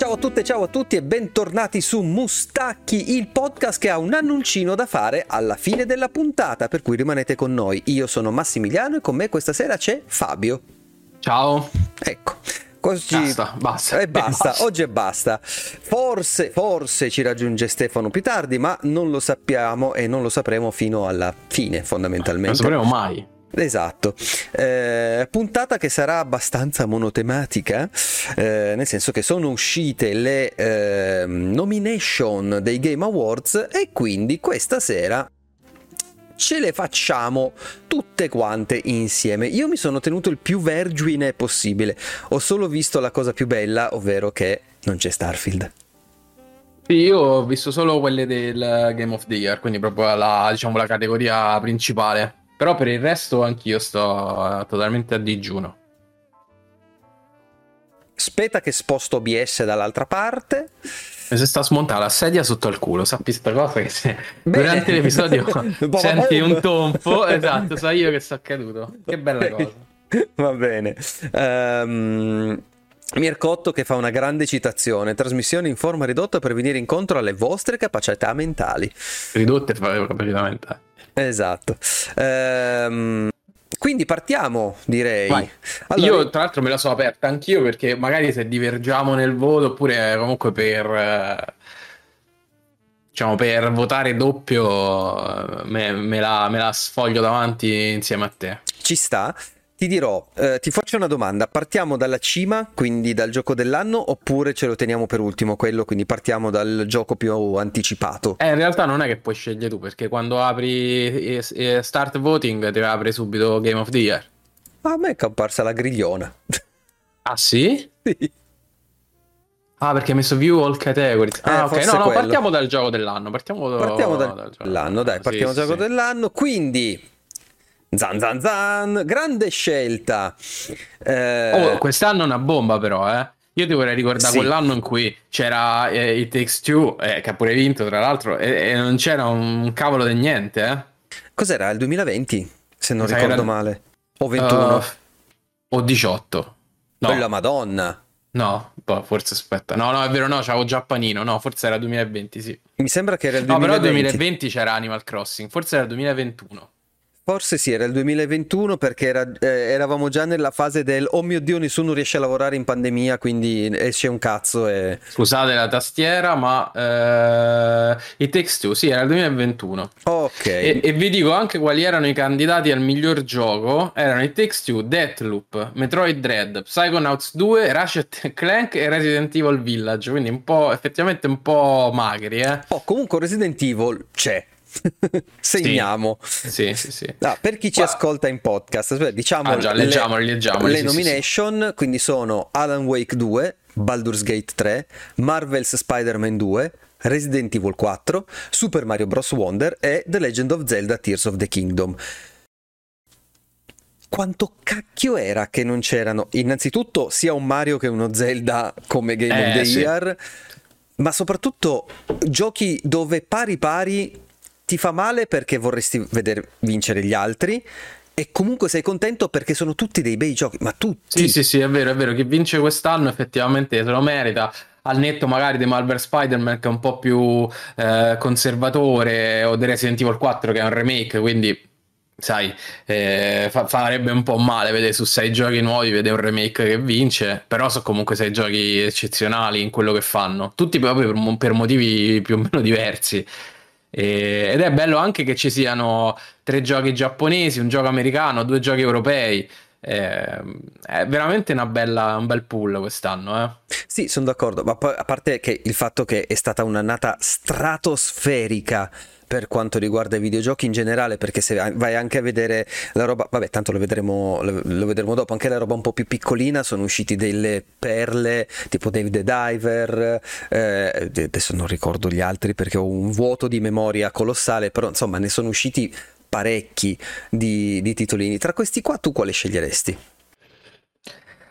Ciao a tutte, ciao a tutti e bentornati su Mustacchi, il podcast che ha un annuncino da fare alla fine della puntata, per cui rimanete con noi. Io sono Massimiliano e con me questa sera c'è Fabio. Ciao. Ecco. Oggi... Basta, basta. E basta, basta, oggi è basta. Forse, forse ci raggiunge Stefano più tardi, ma non lo sappiamo e non lo sapremo fino alla fine, fondamentalmente. Non lo sapremo mai. Esatto, eh, puntata che sarà abbastanza monotematica, eh, nel senso che sono uscite le eh, nomination dei Game Awards e quindi questa sera ce le facciamo tutte quante insieme. Io mi sono tenuto il più vergine possibile, ho solo visto la cosa più bella, ovvero che non c'è Starfield. Io ho visto solo quelle del Game of the Year, quindi proprio la, diciamo, la categoria principale. Però per il resto anch'io sto totalmente a digiuno. Aspetta che sposto OBS dall'altra parte. E se sta smontata la sedia sotto il culo, sappi sta cosa che se durante l'episodio senti un tonfo, esatto, so io che sto caduto. Che bella cosa. Va bene. Um, Mircotto che fa una grande citazione, trasmissione in forma ridotta per venire incontro alle vostre capacità mentali. Ridotte capacità mentali. Esatto. Ehm, quindi partiamo, direi. Allora, io tra l'altro me la so aperta anch'io perché magari se divergiamo nel voto oppure comunque per... Eh, diciamo per votare doppio me, me, la, me la sfoglio davanti insieme a te. Ci sta. Ti dirò, eh, ti faccio una domanda, partiamo dalla cima, quindi dal gioco dell'anno, oppure ce lo teniamo per ultimo quello, quindi partiamo dal gioco più anticipato? Eh, in realtà non è che puoi scegliere tu, perché quando apri eh, eh, Start Voting ti apre subito Game of the Year. a me è comparsa la grigliona. Ah sì? Sì. Ah, perché hai messo view all categories. Ah, eh, ok. No, no, quello. partiamo dal gioco dell'anno. Partiamo, partiamo dal, dal gioco dell'anno, dai, partiamo sì, dal gioco sì. dell'anno. Quindi, Zan zan zan, grande scelta. Eh... Oh, quest'anno è una bomba però, eh. Io ti vorrei ricordare sì. quell'anno in cui c'era eh, It Takes Two, eh, che ha pure vinto tra l'altro, e, e non c'era un cavolo di niente, eh. Cos'era? Il 2020, se non ricordo era... male. O 21. Uh, o 18. No. Quella madonna. No, boh, forse aspetta. No, no, è vero, no, c'avevo già panino. No, forse era 2020, sì. Mi sembra che era il 2020. No, però 2020 c'era Animal Crossing, forse era il 2021. Forse sì, era il 2021 perché era, eh, eravamo già nella fase del oh mio dio nessuno riesce a lavorare in pandemia quindi esce un cazzo e... Scusate la tastiera ma eh, i Takes Two sì era il 2021 ok. E, e, vi dico anche quali erano i candidati al miglior gioco. Erano i Takes Two, Deathloop, Metroid Dread, Psychonauts 2, Ratchet Clank e Resident Evil Village. Quindi un po' effettivamente un po' magri eh. Oh comunque Resident Evil c'è Segniamo. Sì, sì, sì. No, per chi ci Qua... ascolta in podcast, diciamo ah, già, leggiamo, le, leggiamo, le nomination, quindi sono Alan Wake 2, Baldur's Gate 3, Marvel's Spider-Man 2, Resident Evil 4, Super Mario Bros. Wonder e The Legend of Zelda Tears of the Kingdom. Quanto cacchio era che non c'erano innanzitutto sia un Mario che uno Zelda come Game eh, of the Year, ma soprattutto giochi dove pari pari ti fa male perché vorresti vedere vincere gli altri e comunque sei contento perché sono tutti dei bei giochi, ma tutti. Sì, sì, sì, è vero, è vero, chi vince quest'anno effettivamente se lo merita. Al netto magari di Marvel Spider-Man che è un po' più eh, conservatore o di Resident Evil 4 che è un remake, quindi sai, eh, fa- farebbe un po' male vedere su sei giochi nuovi, vedere un remake che vince, però sono comunque sei giochi eccezionali in quello che fanno, tutti proprio per, per motivi più o meno diversi. E, ed è bello anche che ci siano tre giochi giapponesi, un gioco americano, due giochi europei. Eh, è veramente bella, un bel pool quest'anno. Eh. Sì, sono d'accordo, ma a parte che il fatto che è stata un'annata stratosferica per quanto riguarda i videogiochi in generale, perché se vai anche a vedere la roba, vabbè, tanto lo vedremo, lo vedremo dopo, anche la roba un po' più piccolina, sono usciti delle perle tipo David the Diver, eh, adesso non ricordo gli altri perché ho un vuoto di memoria colossale, però insomma ne sono usciti parecchi di, di titolini. Tra questi qua tu quale sceglieresti?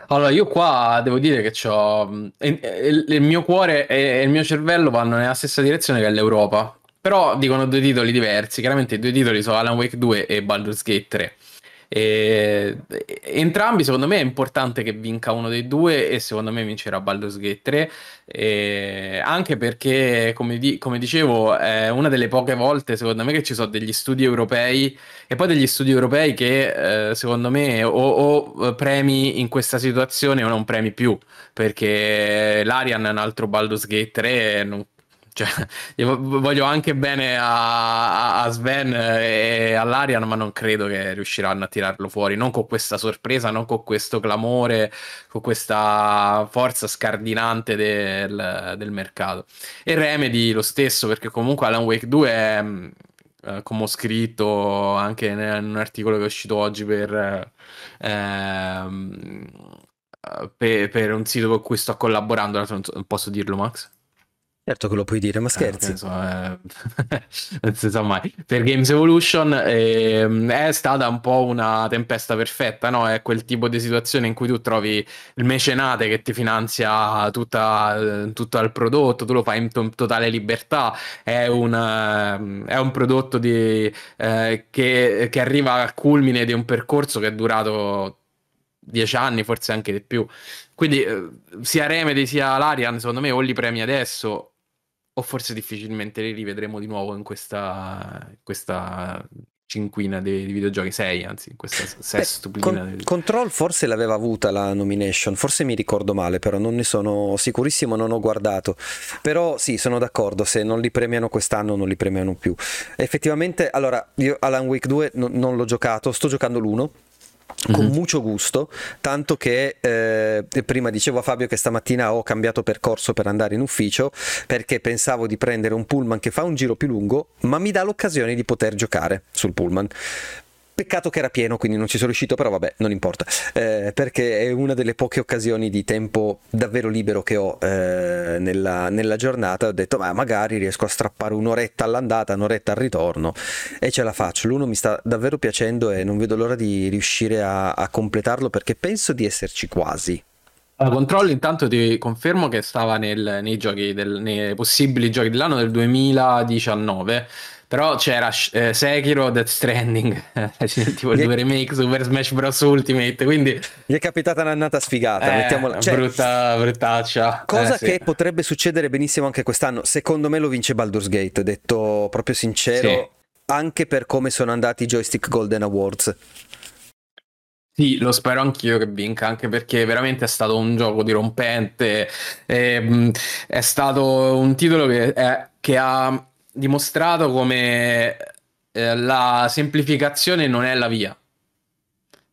Allora, io qua devo dire che ho il mio cuore e il mio cervello vanno nella stessa direzione che l'Europa. Però dicono due titoli diversi. Chiaramente i due titoli sono Alan Wake 2 e Baldur's Gate 3. E, entrambi, secondo me, è importante che vinca uno dei due e secondo me vincerà Baldur's Gate 3. E anche perché, come, di, come, dicevo, è una delle poche volte, secondo me, che ci sono degli studi europei e poi degli studi europei che, eh, secondo me, o, o, premi in questa situazione o non premi più, perché l'Arian è un altro Baldur's Gate 3 non cioè, voglio anche bene a, a, Sven e all'Arian, ma non credo che riusciranno a tirarlo fuori. Non con questa sorpresa, non con questo clamore, con questa forza scardinante del, del mercato. E Remedy lo stesso, perché comunque Alan Wake 2 è, eh, come ho scritto anche in un articolo che è uscito oggi per. Ehm, per, per un sito con cui sto collaborando, posso dirlo, Max? Certo che lo puoi dire, ma eh, scherzi. Eh, so, eh, non si sa mai. Per Games Evolution eh, è stata un po' una tempesta perfetta, no? È quel tipo di situazione in cui tu trovi il mecenate che ti finanzia tutta, tutto il prodotto, tu lo fai in to- totale libertà, è un, uh, è un prodotto di, che, che arriva al culmine di un percorso che è durato dieci anni, forse anche di più. Quindi sia Remedy sia Larian, secondo me, o li premi adesso o forse difficilmente li rivedremo di nuovo in questa, questa cinquina di, di, videogiochi, sei anzi, in questa sestupina. Con, Control forse l'aveva avuta la nomination, forse mi ricordo male, però non ne sono sicurissimo, non ho guardato. Però sì, sono d'accordo, se non li premiano quest'anno non li premiano più. Effettivamente, allora, io Alan Wake 2 no, non l'ho giocato, sto giocando l'1 con mm-hmm. mucho gusto, tanto che eh, prima dicevo a Fabio che stamattina ho cambiato percorso per andare in ufficio perché pensavo di prendere un pullman che fa un giro più lungo, ma mi dà l'occasione di poter giocare sul pullman. Peccato che era pieno, quindi non ci sono riuscito, però vabbè, non importa, eh, perché è una delle poche occasioni di tempo davvero libero che ho eh, nella, nella, giornata. Ho detto, ma magari riesco a strappare un'oretta all'andata, un'oretta al ritorno e ce la faccio. L'uno mi sta davvero piacendo e non vedo l'ora di riuscire a, a completarlo perché penso di esserci quasi. Allora, Controllo intanto ti confermo che stava nel, nei, giochi del, nei possibili giochi dell'anno del 2019 però c'era eh, Sekiro, Death Stranding, Resident Evil 2 Remake, Super Smash Bros. Ultimate, quindi... Gli è capitata un'annata sfigata, eh, mettiamola... Cioè, brutta, bruttaccia. Cosa eh, che sì. potrebbe succedere benissimo anche quest'anno, secondo me lo vince Baldur's Gate, detto proprio sincero, sì. anche per come sono andati i Joystick Golden Awards. Sì, lo spero anch'io che vinca, anche perché veramente è stato un gioco dirompente, è, è stato un titolo che, è, che ha dimostrato come eh, la semplificazione non è la via.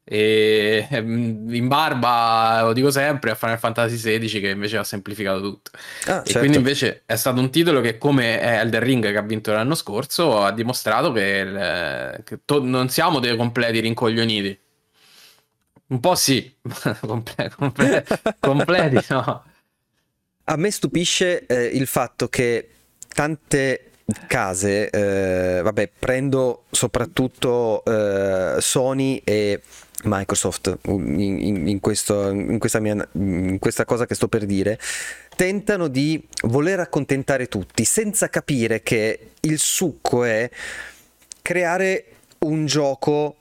E ehm, in barba, lo dico sempre, a Final Fantasy XVI che invece ha semplificato tutto. Ah, e certo. quindi invece è stato un titolo che, come Elder Ring che ha vinto l'anno scorso, ha dimostrato che, che to- non siamo dei completi rincoglioniti. Un po' sì, comple- comple- completi no. A me stupisce eh, il fatto che tante case, eh, vabbè, prendo soprattutto eh, Sony e Microsoft in, in, in, questo, questa mia, in questa cosa che sto per dire, tentano di voler accontentare tutti senza capire che il succo è creare un gioco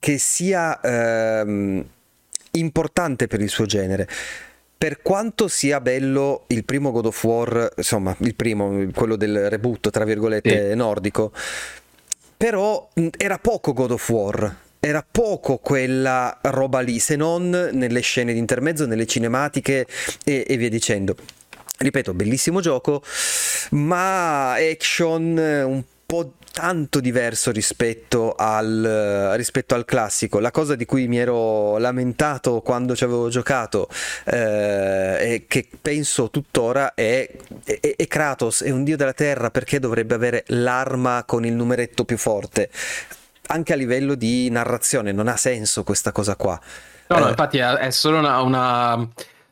che sia ehm, importante per il suo genere per quanto sia bello il primo God of War, insomma, il primo, quello del reboot, tra virgolette, sì. nordico, però era poco God of War. Era poco quella roba lì, se non nelle scene di intermezzo, nelle cinematiche e, e via dicendo. Ripeto, bellissimo gioco, ma action un po' tanto diverso rispetto al, rispetto al, classico. La cosa di cui mi ero lamentato quando ci avevo giocato eh, e che penso tuttora è, è, è, Kratos, è un dio della terra, perché dovrebbe avere l'arma con il numeretto più forte? Anche a livello di narrazione non ha senso questa cosa qua. No, no, eh, infatti è, è solo una, una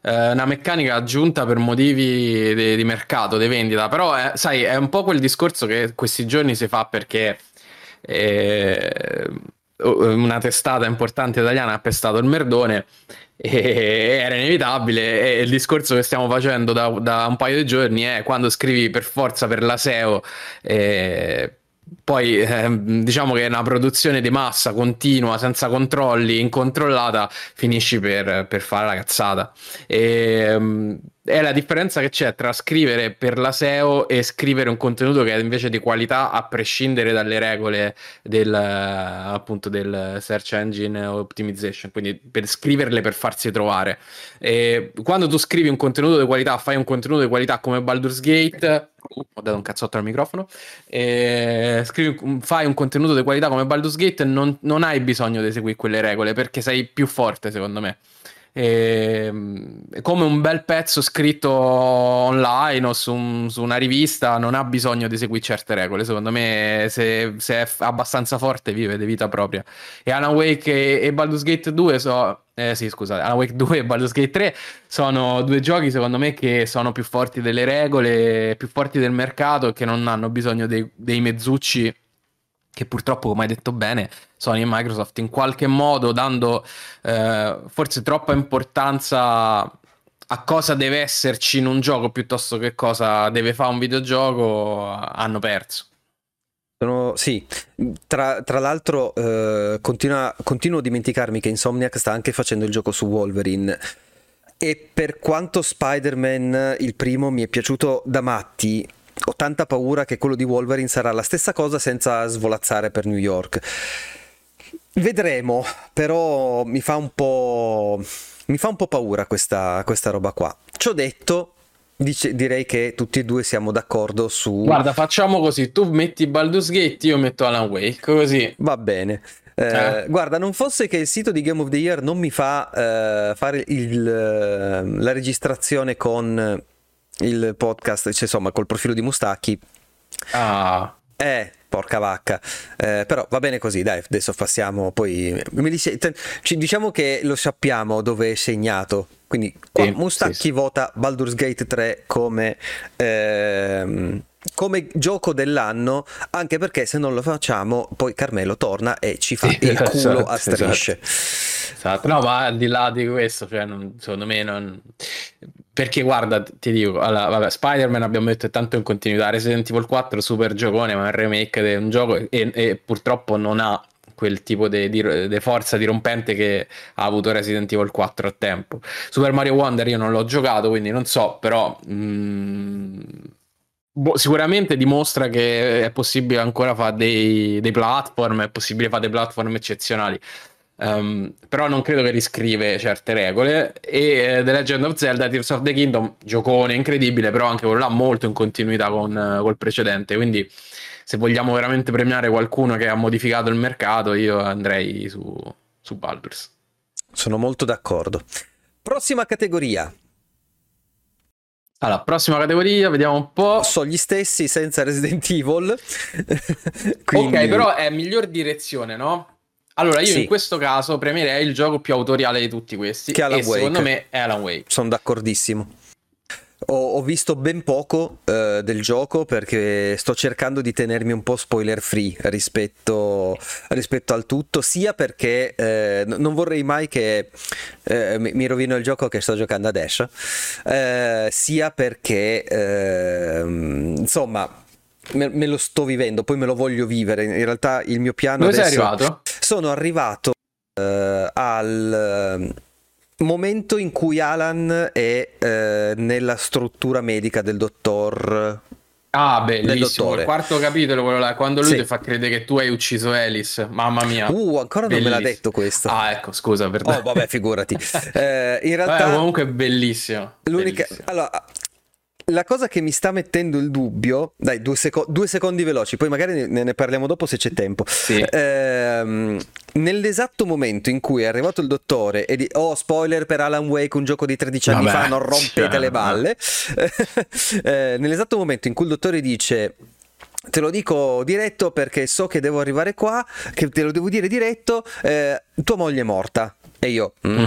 eh, una meccanica aggiunta per motivi di, di mercato, di vendita, però è, sai, è un po' quel discorso che questi giorni si fa perché eh, una testata importante italiana ha pestato il merdone e era inevitabile e il discorso che stiamo facendo da, da un paio di giorni è quando scrivi per forza per la SEO eh, poi eh, diciamo che è una produzione di massa continua, senza controlli, incontrollata, finisci per, per fare la cazzata. E, um, è la differenza che c'è tra scrivere per la SEO e scrivere un contenuto che è invece di qualità a prescindere dalle regole del, appunto, del search engine optimization, quindi per scriverle per farsi trovare. E quando tu scrivi un contenuto di qualità, fai un contenuto di qualità come Baldur's Gate, uh, ho dato un cazzotto al microfono, e scrivi, fai un contenuto di qualità come Baldur's Gate, non, non hai bisogno di seguire quelle regole perché sei più forte secondo me. E, ehm, come un bel pezzo scritto online o su, un, su, una rivista non ha bisogno di seguire certe regole. Secondo me, se, se, è abbastanza forte, vive di vita propria. E Alan Wake e, e Baldur's Gate 2 so, eh, sì, scusate, Alan Wake 2 e Baldur's Gate 3 sono due giochi, secondo me, che sono più forti delle regole, più forti del mercato e che non hanno bisogno dei, dei mezzucci che purtroppo, come hai detto bene, Sony e Microsoft in qualche modo dando eh, forse troppa importanza a cosa deve esserci in un gioco piuttosto che cosa deve fare un videogioco, hanno perso. Sono, sì, tra, tra l'altro eh, continua, continuo a dimenticarmi che Insomniac sta anche facendo il gioco su Wolverine e per quanto Spider-Man il primo mi è piaciuto da matti, ho tanta paura che quello di Wolverine sarà la stessa cosa senza svolazzare per New York. Vedremo, però mi fa un po', mi fa un po paura questa, questa roba qua. Ciò detto, Dice, direi che tutti e due siamo d'accordo su. Guarda, facciamo così: tu metti Baldur's Gate, io metto Alan Wake. Così va bene. Eh, eh. Guarda, non fosse che il sito di Game of the Year non mi fa eh, fare il, eh, la registrazione con il podcast, cioè, insomma, col profilo di Mustacchi. Ah. Eh, porca vacca. Eh, però va bene così, dai, adesso passiamo. Poi diciamo che lo sappiamo dove è segnato. Quindi qua sì, Mustacchi sì, sì. vota Baldur's Gate 3 come. Ehm, come gioco dell'anno, anche perché se non lo facciamo, poi Carmelo torna e ci fa il culo esatto, a strisce. Esatto. esatto. No, ma al di là di questo, cioè, non, secondo me non perché guarda, ti dico, allora, vabbè, Spider-Man abbiamo detto è tanto in continuità, Resident Evil 4 super giocone, ma è un remake di un gioco e, e purtroppo non ha quel tipo di forza dirompente che ha avuto Resident Evil 4 a tempo. Super Mario Wonder io non l'ho giocato, quindi non so, però mh, mm, boh, sicuramente dimostra che è possibile ancora fare dei, dei platform, è possibile fare dei platform eccezionali. Um, però non credo che riscrive certe regole e uh, The Legend of Zelda Tears of the Kingdom giocone incredibile però anche quello là molto in continuità con uh, col precedente quindi se vogliamo veramente premiare qualcuno che ha modificato il mercato io andrei su, su Baldur's sono molto d'accordo prossima categoria allora, prossima categoria, vediamo un po'. Sono gli stessi senza Resident Evil. Quindi... Ok, però è miglior direzione, no? Allora, io sì. in questo caso premierei il gioco più autoriale di tutti questi. Che Alan e Wake. secondo me è Alan Wake. Sono d'accordissimo. Ho, ho visto ben poco uh, del gioco perché sto cercando di tenermi un po' spoiler free rispetto, rispetto al tutto, sia perché eh, non vorrei mai che eh, mi rovino il gioco che sto giocando adesso, eh, sia perché ehm, insomma me, me, lo sto vivendo, poi me lo voglio vivere. In realtà il mio piano Dove adesso... sei arrivato? Sono arrivato uh, al uh, momento in cui Alan è uh, nella struttura medica del dottor Ah, bellissimo. Il quarto capitolo, quello là, quando lui sì. ti fa credere che tu hai ucciso Alice. Mamma mia. Uh, ancora bellissimo. non me l'ha detto questo. Ah, ecco, scusa, perdono. Oh, vabbè, figurati. eh, in realtà... Beh, comunque è bellissimo. L'unica... Bellissimo. Allora, la cosa che mi sta mettendo il dubbio, dai, due, seco- due secondi veloci, poi magari ne, ne, parliamo dopo se c'è tempo. Sì. Ehm, nell'esatto momento in cui è arrivato il dottore e di oh, spoiler per Alan Wake, un gioco di 13 anni Vabbè, fa, non rompete cioè, le balle. eh, nell'esatto momento in cui il dottore dice te lo dico diretto perché so che devo arrivare qua, che te lo devo dire diretto, eh, tua moglie è morta. E io, mm.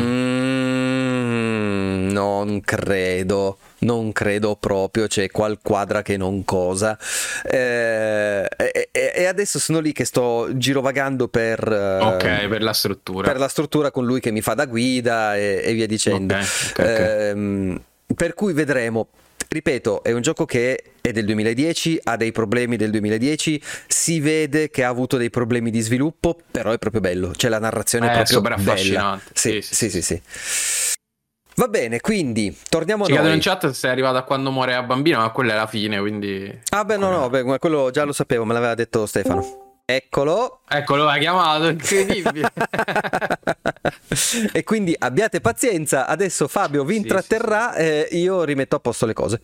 Mm, non credo non credo proprio, c'è qual quadra che non cosa. Eh, e, e, adesso sono lì che sto girovagando per, okay, per la struttura. Per la struttura con lui che mi fa da guida e, e via dicendo. Okay, okay, eh, per cui vedremo. ripeto, è un gioco che è del 2010, ha dei problemi del 2010, si vede che ha avuto dei problemi di sviluppo, però è proprio bello, cioè la narrazione è, È proprio bella. affascinante. Sì, Sì, sì, sì, sì, sì. Va bene, quindi torniamo Ci a noi. in chat se sei arrivato a quando muore la bambina, ma quella è la fine, quindi... Ah beh, no, no, beh, quello già lo sapevo, me l'aveva detto Stefano. Eccolo. Eccolo, l'ha chiamato, incredibile. e quindi abbiate pazienza, adesso Fabio vi Sì, intratterrà e io rimetto a posto le cose.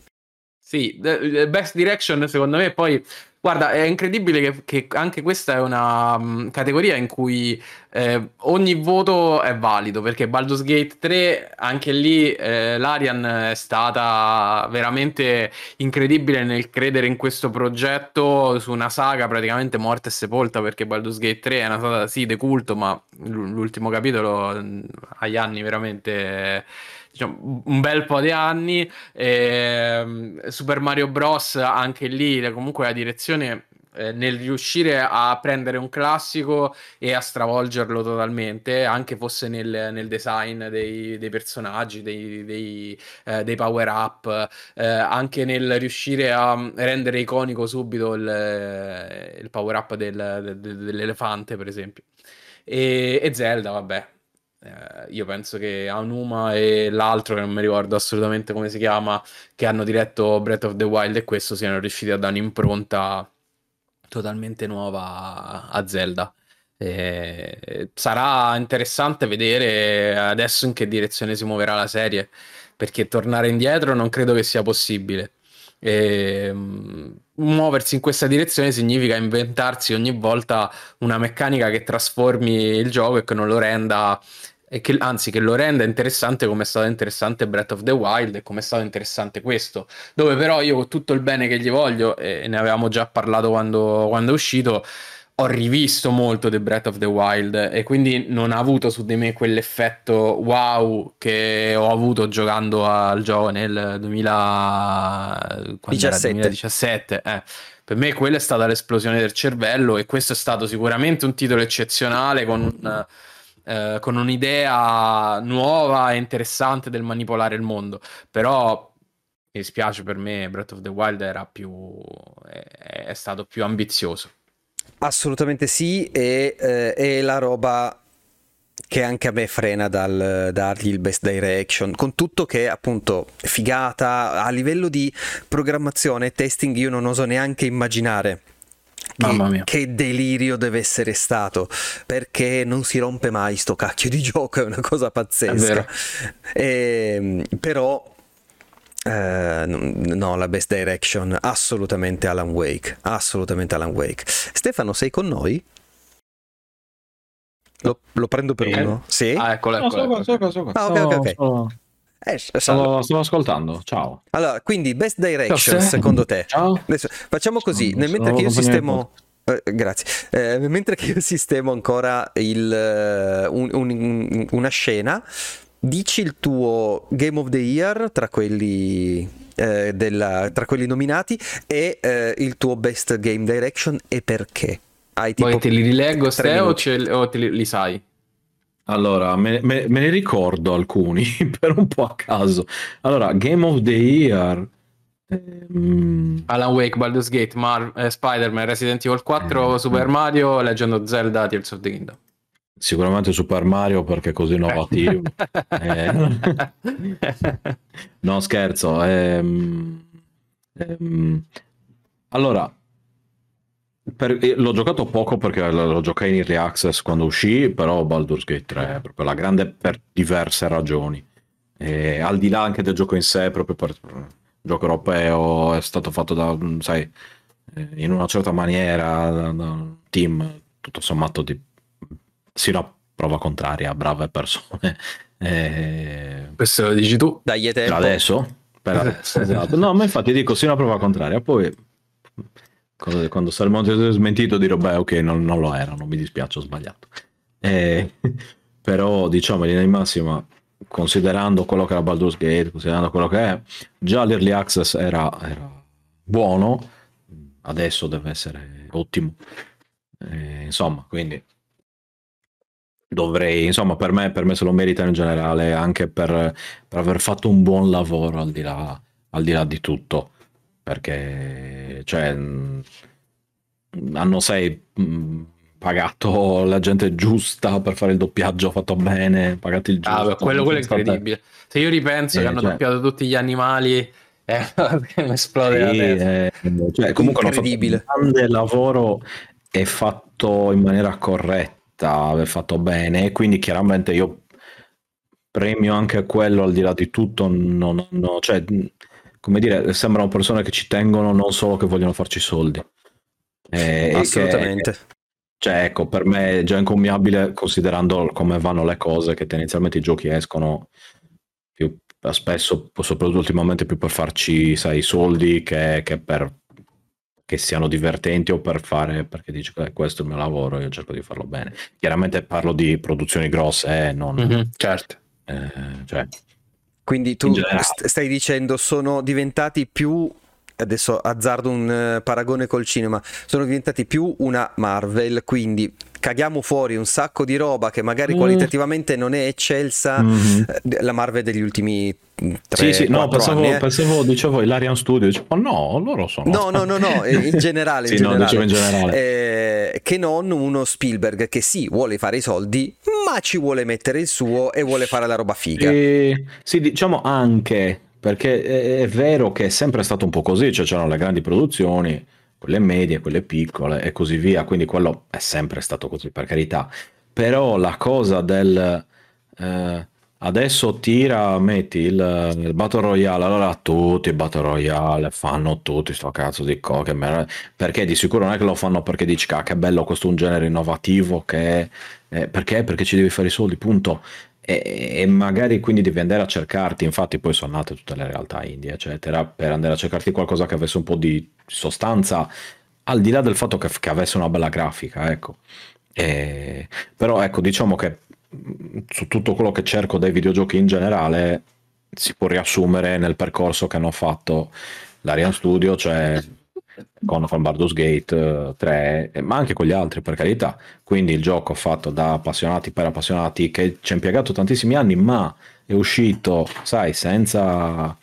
Sì, Best Direction secondo me poi, guarda, è incredibile che, che anche questa è una mm, categoria in cui eh, ogni voto è valido, perché Baldur's Gate 3, anche lì eh, l'Arian è stata veramente incredibile nel credere in questo progetto su una saga praticamente morta e sepolta, perché Baldur's Gate 3 è una saga, sì, de culto, ma l'ultimo capitolo mm, agli anni veramente... diciamo, un bel po' di anni Ehm, Super Mario Bros. anche lì comunque la direzione eh, nel riuscire a prendere un classico e a stravolgerlo totalmente, anche fosse nel, nel design dei, dei personaggi, dei, dei, eh, dei power up, eh, anche nel riuscire a mm, rendere iconico subito il, il power up del- del- dell'elefante, per esempio. E, e Zelda, vabbè. Eh, io penso che Anuma e l'altro, che non mi ricordo assolutamente come si chiama, che hanno diretto Breath of the Wild e questo siano riusciti a dare un'impronta totalmente nuova a Zelda. Eh, sarà interessante vedere adesso in che direzione si muoverà la serie, perché tornare indietro non credo che sia possibile. Ehm, muoversi in questa direzione significa inventarsi ogni volta una meccanica che trasformi il gioco e che non lo renda, e che, anzi, che lo renda interessante come è stato interessante Breath of the Wild e come è stato interessante questo dove però io con tutto il bene che gli voglio, e ne avevamo già parlato quando, quando è uscito, ho rivisto molto The Breath of the Wild e quindi non ha avuto su di me quell'effetto wow che ho avuto giocando al gioco nel 2000... quando era? 17. 2017. Eh. Per me quella è stata l'esplosione del cervello e questo è stato sicuramente un titolo eccezionale con un eh, con un'idea nuova e interessante del manipolare il mondo. Però mi dispiace per me, Breath of the Wild era più è, è stato più ambizioso. Assolutamente sì, e eh, è la roba che anche a me frena dal dargli il best direction, con tutto che appunto figata a livello di programmazione e testing io non oso neanche immaginare Mamma mia. che delirio deve essere stato perché non si rompe mai sto cacchio di gioco, è una cosa È pazzesca. vero. Ehm, però eh, no, la best direction assolutamente Alan Wake, assolutamente Alan Wake. Stefano, sei con noi? Lo, lo prendo per Eh? uno? Sì? Ah, eccolo, No, eccolo, sono eccolo. sono. Ah, ok, ok. Stavo- Eh, Stavo, stavo ascoltando. Ciao. Allora, quindi best direction secondo te? Ciao. Adesso facciamo così, nel mentre che io sistemo eh, grazie. Eh, mentre che io sistemo ancora il, eh, un- un- una scena, dici il tuo Game of the Year tra quelli, eh, della- tra quelli nominati e eh, il tuo Best Game Direction e perché. Hai tipo che te li rileggo, Ste, o, o te li, li sai? Allora, me, me- me ne ricordo alcuni per un po' a caso. Allora, Game of the Year. ehm, Alan Wake, Baldur's Gate, Mar- eh, Spider-Man, Resident Evil 4, Eh, Super eh. Mario, Legend of Zelda, Tears of the Kingdom. sicuramente Super Mario perché è così innovativo. Eh, no, scherzo. ehm, ehm, allora, per- eh, l'ho giocato poco perché lo, giocai in early access quando uscì, però Baldur's Gate 3 è proprio la grande per diverse ragioni. E al di là anche del gioco in sé, proprio per il gioco europeo, è stato fatto da, mm, sai, eh, in una certa maniera, da, un team tutto sommato di sino a prova contraria, brave persone. Eh, Questo lo dici tu? Dai per tempo. adesso, per adesso, esatto. No, ma infatti dico sino a prova contraria, poi quando, quando saremo smentito dirò beh ok non, non lo erano, mi dispiace ho sbagliato. Eh, però diciamo in linea di massima considerando quello che era Baldur's Gate, considerando quello che è, già l'early access era, era buono, adesso deve essere ottimo. Eh, insomma, quindi dovrei, insomma, per me, per me se lo merita in generale, anche per, per aver fatto un buon lavoro al di là, al di là di tutto, perché cioè, hanno sei mh, pagato la gente giusta per fare il doppiaggio fatto bene, pagati il giusto. Ah, quello, quello è incredibile. Se io ripenso Eh, che hanno cioè- doppiato tutti gli animali, eh, mi esplode la Sì, testa. eh, cioè, comunque fatto un Incredibile. grande lavoro e fatto in maniera corretta, è fatto bene, quindi chiaramente io premio anche quello al di là di tutto, non, non- cioè, come dire, sembrano persone che ci tengono, non solo che vogliono farci soldi. Eh, e che- Assolutamente. cioè, ecco, per me è già incommiabile considerando come vanno le cose, che tendenzialmente i giochi escono più spesso, soprattutto ultimamente, più per farci, sai, soldi che, che per che siano divertenti o per fare, perché dici "Eh, questo è il mio lavoro, io cerco di farlo bene. Chiaramente parlo di produzioni grosse, eh, non... Mhm, certo. eh, cioè, Quindi tu st- stai dicendo sono diventati più adesso azzardo un eh, paragone col cinema, sono diventati più una Marvel, quindi caghiamo fuori un sacco di roba che magari Mm. qualitativamente non è eccelsa, mhm. eh, la Marvel degli ultimi 3 Sì, sì, no, pensavo, anni. eh. pensavo, dicevo Ilarian Studio, dicevo, "Oh, no, loro sono... No, no, no, no, eh, in generale, in Sì, no, generale. dicevo in generale. Eh, che non uno Spielberg che sì, vuole fare i soldi, ma ci vuole mettere il suo e vuole fare la roba figa. Sì, sì, diciamo anche, perché è, è vero che è sempre stato un po' così, cioè c'erano le grandi produzioni, quelle medie, quelle piccole e così via, quindi quello è sempre stato così, per carità. Però la cosa del eh, adesso tira, metti il, il Battle Royale, allora tutti i Battle Royale fanno tutti sto cazzo di co, perché di sicuro non è che lo fanno perché dici, "Ah, che bello, questo un genere innovativo, che eh, perché? Perché ci devi fare i soldi, punto. E, e magari quindi devi andare a cercarti, infatti poi sono nate tutte le realtà indie, eccetera, per andare a cercarti qualcosa che avesse un po' di sostanza, al di là del fatto che, che avesse una bella grafica, ecco. E- però ecco, diciamo che mh, su tutto quello che cerco dai videogiochi in generale si può riassumere nel percorso che hanno fatto l'Arian Studio, cioè con, Baldur's Gate eh, 3, eh, ma anche con gli altri per carità. Quindi il gioco fatto da appassionati per appassionati che ci ha impiegato tantissimi anni, ma è uscito, sai, senza,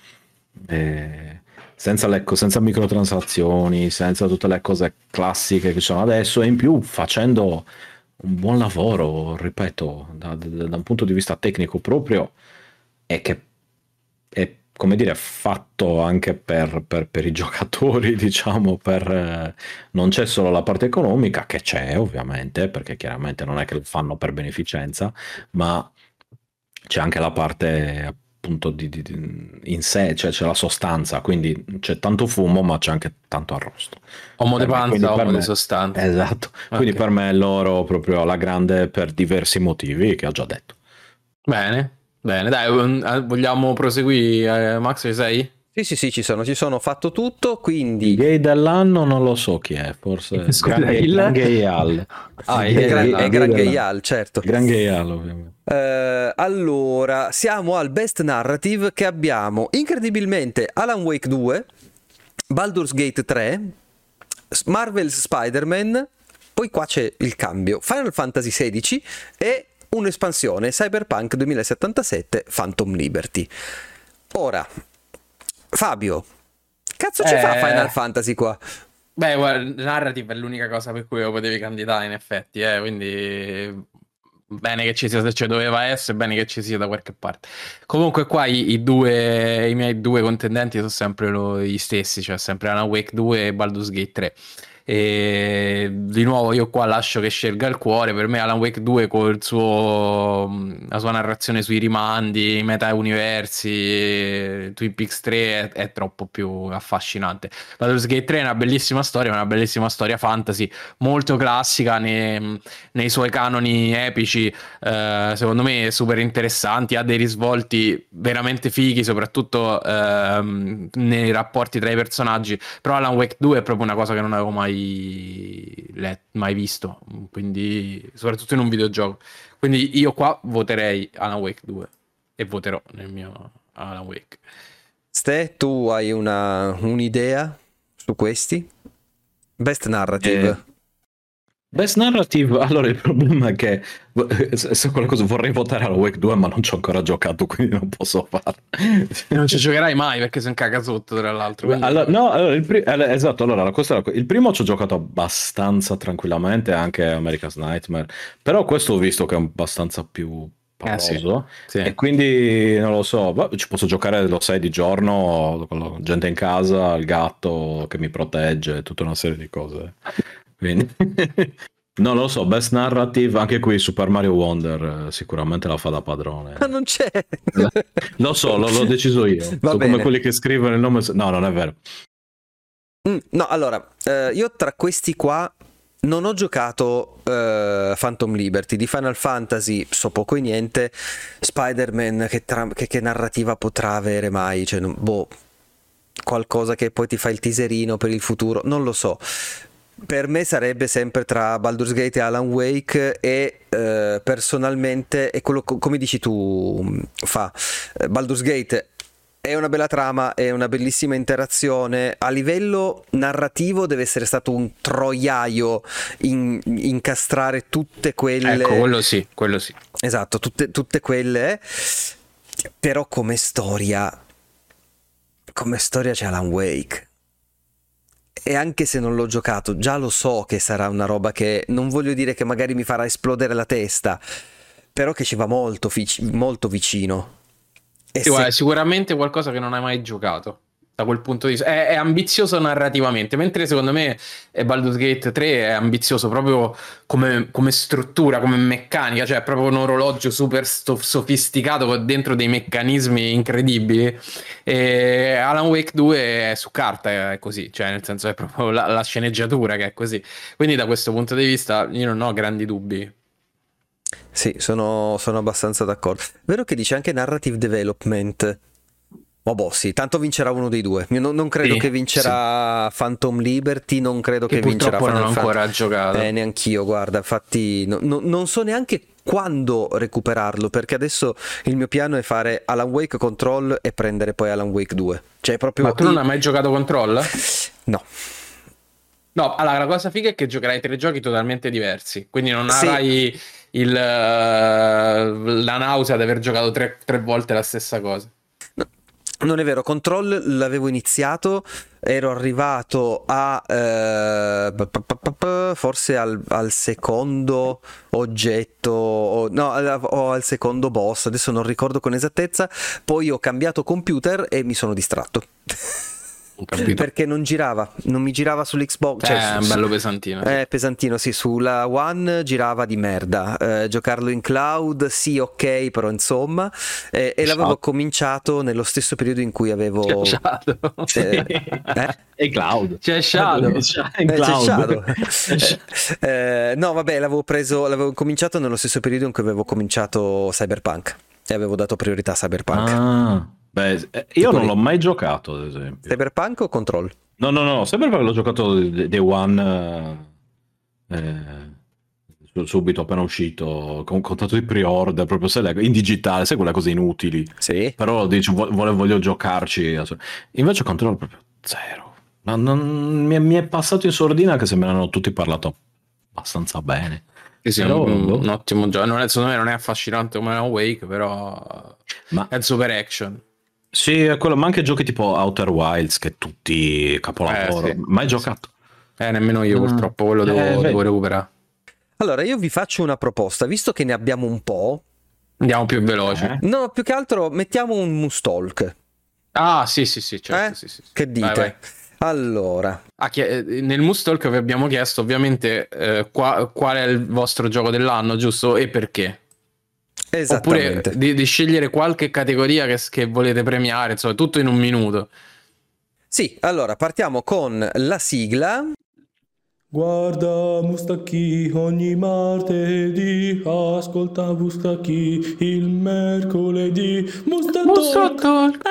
eh, senza, le, senza microtransazioni, senza tutte le cose classiche che ci sono adesso e in più facendo un buon lavoro, ripeto, da, da- da un punto di vista tecnico proprio e che è come dire fatto anche per, per- per i giocatori, diciamo, per, eh, non c'è solo la parte economica, che c'è ovviamente, perché chiaramente non è che lo fanno per beneficenza, ma c'è anche la parte appunto di, di- di- in sé, cioè c'è la sostanza, quindi c'è tanto fumo, ma c'è anche tanto arrosto. Di Per me, quindi panza, uomo di sostanza. Esatto, quindi Ok. per me loro proprio alla grande per diversi motivi che ho già detto. Bene, bene, dai, eh, vogliamo proseguire, eh, Max, ci sei? Sì, sì, sì, ci sono, ci sono, ho fatto tutto, quindi gay dell'anno non lo so chi è, forse Scusa, Gran, il- Gran Gay Al. Ah, è, il- Gran, il- è il- Gran il- Gayal, certo. Gran Gay Al, ovviamente. Eh, allora, siamo al best narrative che abbiamo incredibilmente Alan Wake 2, Baldur's Gate 3, Marvel's Spider-Man, poi qua c'è il cambio, Final Fantasy XVI e un'espansione Cyberpunk 2077 Phantom Liberty. Ora, Fabio, cazzo ci fa Eh. Final Fantasy qua? Beh, guarda, narrative è l'unica cosa per cui lo potevi candidare, in effetti, eh, quindi bene che ci sia se ci doveva essere, bene che ci sia da qualche parte. Comunque qua i, i due, i miei due contendenti sono sempre lo- gli stessi, cioè sempre Alan Wake 2 e Baldur's Gate 3. E di nuovo io qua lascio che scelga il cuore, per me Alan Wake 2 con suo, la sua narrazione sui rimandi, i meta universi, Twin Peaks 3 è, è troppo più affascinante. Baldur's Gate 3 è una bellissima storia, una bellissima storia fantasy, molto classica nei, nei suoi canoni epici, eh, secondo me super interessanti, ha dei risvolti veramente fighi, soprattutto ehm, nei rapporti tra i personaggi, però Alan Wake 2 è proprio una cosa che non avevo mai letto, mai visto, quindi soprattutto in un videogioco. Quindi io qua voterei Alan Wake 2 e voterò nel mio Alan Wake. Ste, tu hai una- un'idea su questi? Best narrative. Eh, Best Narrative, allora il problema è che se qualcosa vorrei votare alla Wake 2 ma non ci ho ancora giocato quindi non posso farlo. Non ci giocherai mai perché se un caga sotto tra l'altro. Quindi... Allora, no, allora, pri- esatto, allora questo, il primo ci ho giocato abbastanza tranquillamente, anche America's Nightmare, però questo ho visto che è abbastanza più eh, sì. Sì. e quindi non lo so, ci posso giocare lo 6 di giorno con la gente in casa, il gatto che mi protegge, tutta una serie di cose. Quindi non lo so, best narrative anche qui Super Mario Wonder eh, sicuramente la fa da padrone. Ma non c'è. lo so, lo, l'ho deciso io. Va Sono come quelli che scrivono il nome No, non è vero. Mm, no, allora, eh, io tra questi qua non ho giocato uh, Phantom Liberty di Final Fantasy, so poco e niente. Spider-Man, che, tra- che, che narrativa potrà avere mai? Cioè, non, boh, qualcosa che poi ti fa il teaserino per il futuro, non lo so. Per me sarebbe sempre tra Baldur's Gate e Alan Wake e uh, personalmente, è quello co- come dici tu, fa. Baldur's Gate è una bella trama, è una bellissima interazione. A livello narrativo deve essere stato un troiaio in, incastrare tutte quelle. Ecco, quello sì, quello sì. Esatto, tutte, tutte quelle. Però come storia. Come storia c'è Alan Wake. E anche se non l'ho giocato, già lo so che sarà una roba che non voglio dire che magari mi farà esplodere la testa, però che ci va molto, molto vicino. Eh sì, guarda, sicuramente qualcosa che non hai mai giocato da quel punto di vista. È, è, ambizioso narrativamente, mentre secondo me Baldur's Gate 3 è ambizioso proprio come, come struttura, come meccanica, cioè è proprio un orologio super sofisticato con dentro dei meccanismi incredibili. E Alan Wake 2 è su carta, è così, cioè nel senso è proprio la, la sceneggiatura che è così. Quindi da questo punto di vista io non ho grandi dubbi. Sì, sono, sono abbastanza d'accordo. Vero che dice anche narrative development. Oh boh, sì, tanto vincerà uno dei due. Io non, non credo sì, che vincerà sì. Phantom Liberty, non credo che, che vincerà Final non ho ancora giocato. Eh, neanch'io, guarda, infatti no, no, non so neanche quando recuperarlo, perché adesso il mio piano è fare Alan Wake Control e prendere poi Alan Wake 2. Cioè, proprio Ma tu non hai mai giocato Control? No. No, allora la cosa figa è che giocherai tre giochi totalmente diversi, quindi non avrai il, uh, la nausea di aver giocato tre, tre volte la stessa cosa. No. Non è vero, Control l'avevo iniziato, ero arrivato a eh, forse al, al, secondo oggetto, o, no, o al secondo boss, adesso non ricordo con esattezza, poi ho cambiato computer e mi sono distratto. perché non girava, non mi girava sull'Xbox. Cioè, è un bello pesantino. È pesantino, sì, sulla One girava di merda. Eh, giocarlo in cloud, sì, ok, però insomma. Eh, e l'avevo cominciato nello stesso periodo in cui avevo... C'è Shadow. Eh, eh? E cloud. C'è Shadow. C'è, eh, c'è Shadow. Eh, no, vabbè, l'avevo preso, l'avevo cominciato nello stesso periodo in cui avevo cominciato Cyberpunk. E avevo dato priorità a Cyberpunk. Ah. Beh, eh, io non l'ho mai giocato, ad esempio. Cyberpunk o Control? No, no, no, Cyberpunk l'ho giocato Day One eh, subito appena uscito, con contatto di pre-order, proprio se in digitale, sai quelle cose inutili. Sì. Però dici, voglio, voglio giocarci. Invece Control proprio zero. Ma non, mi, è, mi, è, passato in sordina che se me ne hanno tutti parlato abbastanza bene. Sì, sì, però, un, un, ottimo gioco. Non è, secondo me non è affascinante come Wake, però ma... è super action. Sì, è quello, ma anche giochi tipo Outer Wilds, che tutti capolavoro. Eh, sì. Mai giocato? Eh, nemmeno io, mm. purtroppo, quello devo, eh, devo recuperare. Allora, io vi faccio una proposta, visto che ne abbiamo un po'. Andiamo più veloci. Eh? No, più che altro mettiamo un Mustalk. Ah, sì, sì, sì, certo. Eh? Sì, sì. Che dite? Vai, vai. Allora, ah, eh, nel Mustalk vi abbiamo chiesto ovviamente eh, qua, qual è il vostro gioco dell'anno, giusto? E perché? Oppure di, di, scegliere qualche categoria che, che volete premiare, insomma, tutto in un minuto. Sì, allora partiamo con la sigla. Guarda Mustacchi ogni martedì, ascolta Mustacchi il mercoledì. Mustatalk, Mustatalk,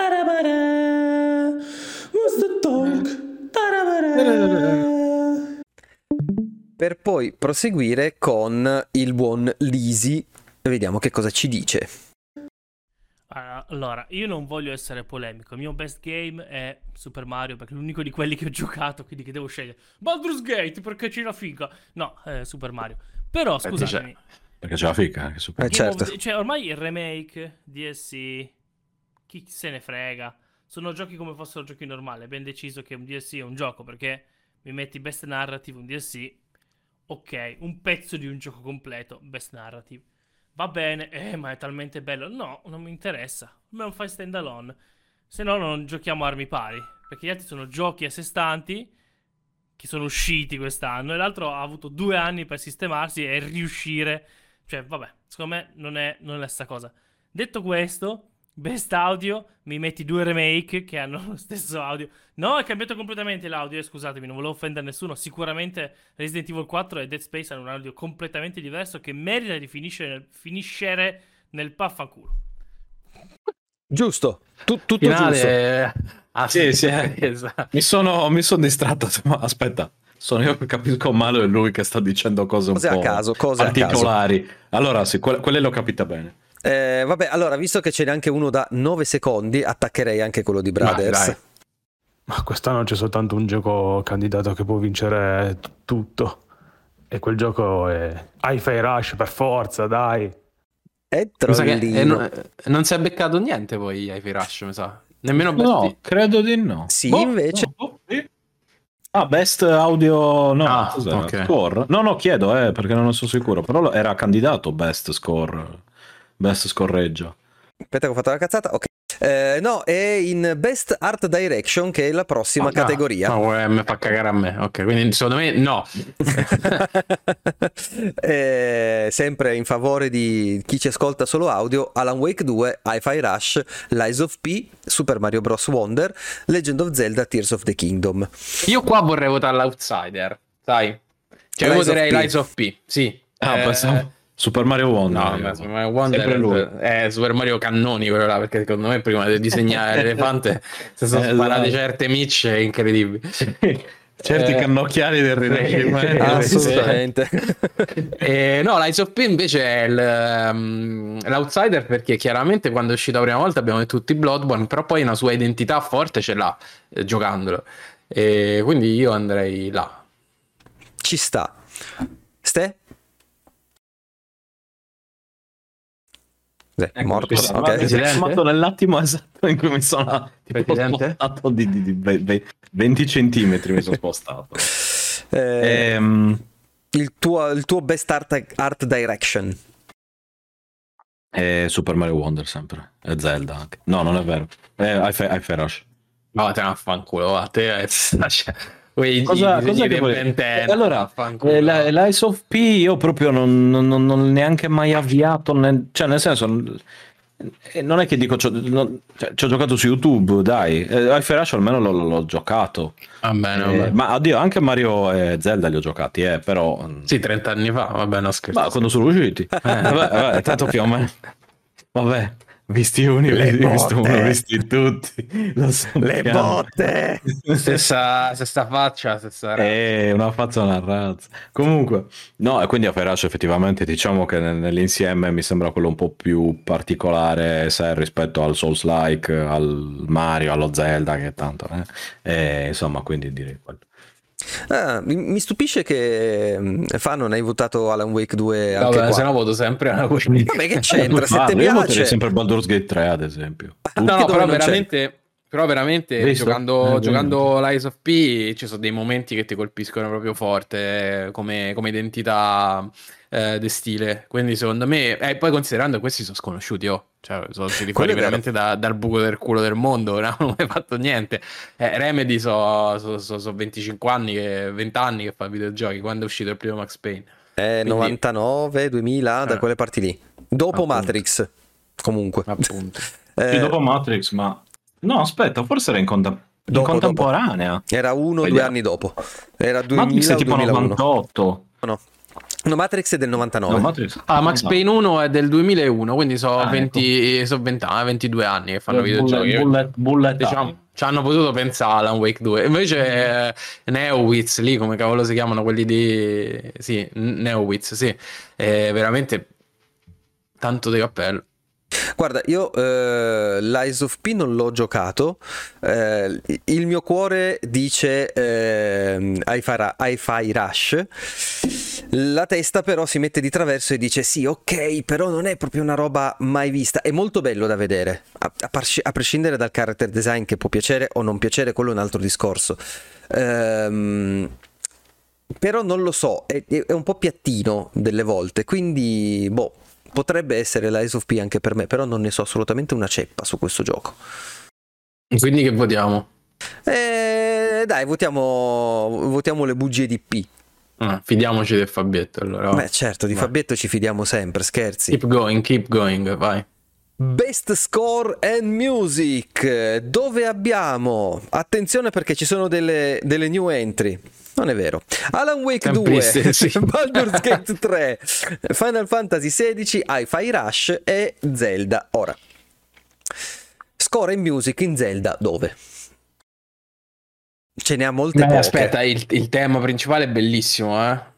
Mustatalk, per poi proseguire con il buon Lisi vediamo che cosa ci dice. Allora, io non voglio essere polemico. Il mio best game è Super Mario perché è l'unico di quelli che ho giocato, quindi che devo scegliere. Baldur's Gate perché c'è la figa. No, eh, Super Mario. Però, Eh, scusatemi. Perché c'è la fica anche su Eh, Game of certo. cioè, ormai il remake, DLC, chi se ne frega. Sono giochi come fossero giochi normali. Ben deciso che un DLC è un gioco perché mi metti best narrative, un DLC. Ok, un pezzo di un gioco completo, best narrative. Va bene, eh, ma è talmente bello. No, non mi interessa. Me lo fai stand alone. Se no, non giochiamo armi pari. Perché gli altri sono giochi a sé stanti che sono usciti quest'anno. E l'altro ha avuto due anni per sistemarsi e riuscire. Cioè, vabbè, secondo me non è, non è la stessa cosa. Detto questo, best audio, mi metti due remake che hanno lo stesso audio. No, è cambiato completamente l'audio, eh, scusatemi, non volevo offendere nessuno. Sicuramente Resident Evil 4 e Dead Space hanno un audio completamente diverso che merita di finiscere, finiscere nel paffanculo. Giusto, Tu- tutto giusto. Finale. Ah, Sì, sì. esatto. Mi sono, mi sono distratto. ma Aspetta, sono io che capisco male e lui che sta dicendo cose un Cose a po' caso, cose a caso. particolari. Allora, sì, que- quelle l'ho capita bene. Eh, vabbè, allora, visto che ce n'è anche uno da 9 secondi, attaccherei anche quello di Brothers. dai. Ma quest'anno c'è soltanto un gioco candidato che può vincere t- tutto. E quel gioco è Hi-Fi Rush per forza, dai. È sa che- trollino. eh, non, non si è beccato niente poi ai Rush, mi sa. Nemmeno No, Best- credo di no. Sì, Boh, invece- no, boh, sì. Ah, best audio. No, Ah, cos'era? ok. Score? No, no, chiedo, eh, perché non ne sono sicuro. Però era candidato best score. Best scorreggia. Aspetta che ho fatto la cazzata. Ok. Eh, no, è in Best Art Direction, che è la prossima Ah, categoria. No, vuoi- mi fa cagare a me. Ok, quindi secondo me no. Eh, sempre in favore di chi ci ascolta solo audio, Alan Wake 2, Hi-Fi Rush, Lies of P, Super Mario Bros. Wonder, Legend of Zelda, Tears of the Kingdom. Io qua vorrei votare l'outsider, sai? Cioè, io Lies of voterei P. Lies of P, sì. Ah, Eh, pensavo- Super Mario Wonder. No, ma Super Mario Wonder lui. è Super Mario Cannoni quello là, perché secondo me prima di disegnare l'elefante si sono Eh, sparate esatto. certe micce incredibili. Certi Eh, cannocchiali del rinascimento. Assolutamente. Eh, no, Lies of P invece è il, ehm, l'outsider perché chiaramente quando è uscito la prima volta abbiamo detto tutti Bloodborne, però poi una sua identità forte ce l'ha eh, giocandolo. E quindi io andrei là. Ci sta. Eh, Ecco, morto. scusa, ok. ma mi sei Presidente? chiamato nell'attimo esatto in cui mi sono tipo, Presidente? spostato di, di- di ve- ve- 20 centimetri mi sono spostato. Eh, Ehm, il, tuo, il tuo Best Art, art Direction. e Super Mario Wonder sempre. E Zelda anche. No, non è vero. Eh, Hi-Fi Hi-Fi Rush. No, te ne affanculo, a te è... cioè, quei Cosa, cosa che 10, Eh, allora, eh, la- l'Ice of P io proprio non, non, non- neanche mai avviato, nel- cioè nel senso, eh, non è che dico, cioè, ci ho giocato su YouTube, dai, eh, Hi-Fi Rush almeno l'ho, l'ho giocato, Va bene, Eh, vabbè. ma oddio, anche Mario e Zelda li ho giocati, eh, però... Sì, 30 anni fa, vabbè, no scherzo. Ma quando sono usciti? Eh, vabbè, vabbè, tanto più o meno. Vabbè, visti uni, Le visti uno, visti tutti. Lo Le botte! Stessa, stessa faccia, stessa razza. È una faccia una razza. Comunque, no, e quindi a Ferrace effettivamente diciamo che nel- nell'insieme mi sembra quello un po' più particolare se rispetto al Souls-like, al Mario, allo Zelda, che tanto, eh. E, insomma, quindi direi quello. Ah, mi, stupisce che mm, Fa non hai votato Alan Wake 2 anche Vabbè, qua. se no voto sempre una quindi... Vabbè, che c'entra? Se Ah, voterei piace, sempre Baldur's Gate 3, ad esempio. No, Anche no, dove però c'è. veramente, però veramente Visto? giocando, Eh, giocando Lies of P ci sono dei momenti che ti colpiscono proprio forte eh, come, come identità eh, di stile. Quindi secondo me, e poi considerando che questi sono sconosciuti, oh, cioè sono usciti fuori veramente da- dal buco del culo del mondo, non hanno mai fatto niente. Eh, Remedy sono so, so- so 25 anni, che, 20 anni che fa videogiochi, quando è uscito il primo Max Payne. Eh, Quindi- 99, 2000, da Eh. quelle parti lì. Dopo Appunto. Matrix, comunque. Appunto. Eh, Sì, dopo Matrix, ma... No, aspetta, forse era in, conta- in Dopo, contemporanea. Era uno o due anni dopo. Era 2000 Matrix è o tipo 2001. 98. No. No, Matrix è del 99. No, Matrix... Ah, Max no. Payne 1 è del 2001, quindi sono Ah, 20, so 20 anni, 22 anni che fanno Bullet- videogiochi. bullet, bullet diciamo, ci hanno potuto pensare a Alan Wake 2. Invece eh, Neowitz lì, come cavolo si chiamano quelli di... Sì, Neowitz, sì. È veramente tanto di cappello. Guarda, io eh, l'Eyes of P non l'ho giocato, eh, il mio cuore dice eh, Hi-Fi Rush, la testa però si mette di traverso e dice sì, ok, però non è proprio una roba mai vista, è molto bello da vedere, a, a, a prescindere dal character design che può piacere o non piacere, quello è un altro discorso. Ehm, però non lo so, è, è un po' piattino delle volte, quindi boh potrebbe essere l'Eyes of P anche per me, però non ne so assolutamente una ceppa su questo gioco. Quindi che votiamo? Eh, dai, votiamo, votiamo le bugie di P. Ah, fidiamoci del Fabietto allora. Beh, certo, di vai. Fabietto ci fidiamo sempre, scherzi. Keep going, keep going, vai. Best Score and Music, dove abbiamo, attenzione perché ci sono delle, delle new entry, non è vero, Alan Wake 2, sì. Baldur's Gate 3, Final Fantasy XVI, Hi-Fi Rush e Zelda. Ora, Score and Music in Zelda dove? Ce ne ha molte Beh. Aspetta, il, il tema principale è bellissimo, eh?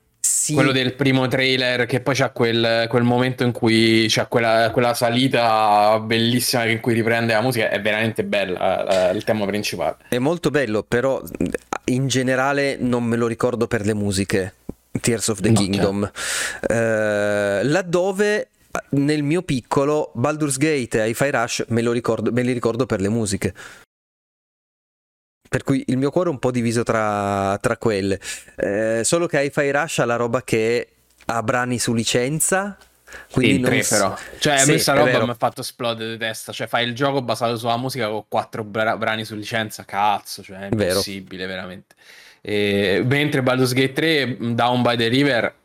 Sì. Quello del primo trailer che poi c'è quel, quel momento in cui c'è quella, quella, salita bellissima in cui riprende la musica, è veramente bella il tema principale. È molto bello, però in generale non me lo ricordo per le musiche. Tears of the no, Kingdom. Uh, laddove nel mio piccolo Baldur's Gate e Hi-Fi Rush me, ricordo, me li ricordo per le musiche per cui il mio cuore è un po' diviso tra, tra quelle. Eh, solo che Hi-Fi Rush ha la roba che ha brani su licenza. Quindi non... tre però. Cioè, sì, questa roba mi ha fatto esplodere di testa. Cioè, fai il gioco basato sulla musica con quattro bra- brani su licenza, cazzo, cioè è impossibile vero. veramente. E, mentre Baldur's Gate 3, Down by the River,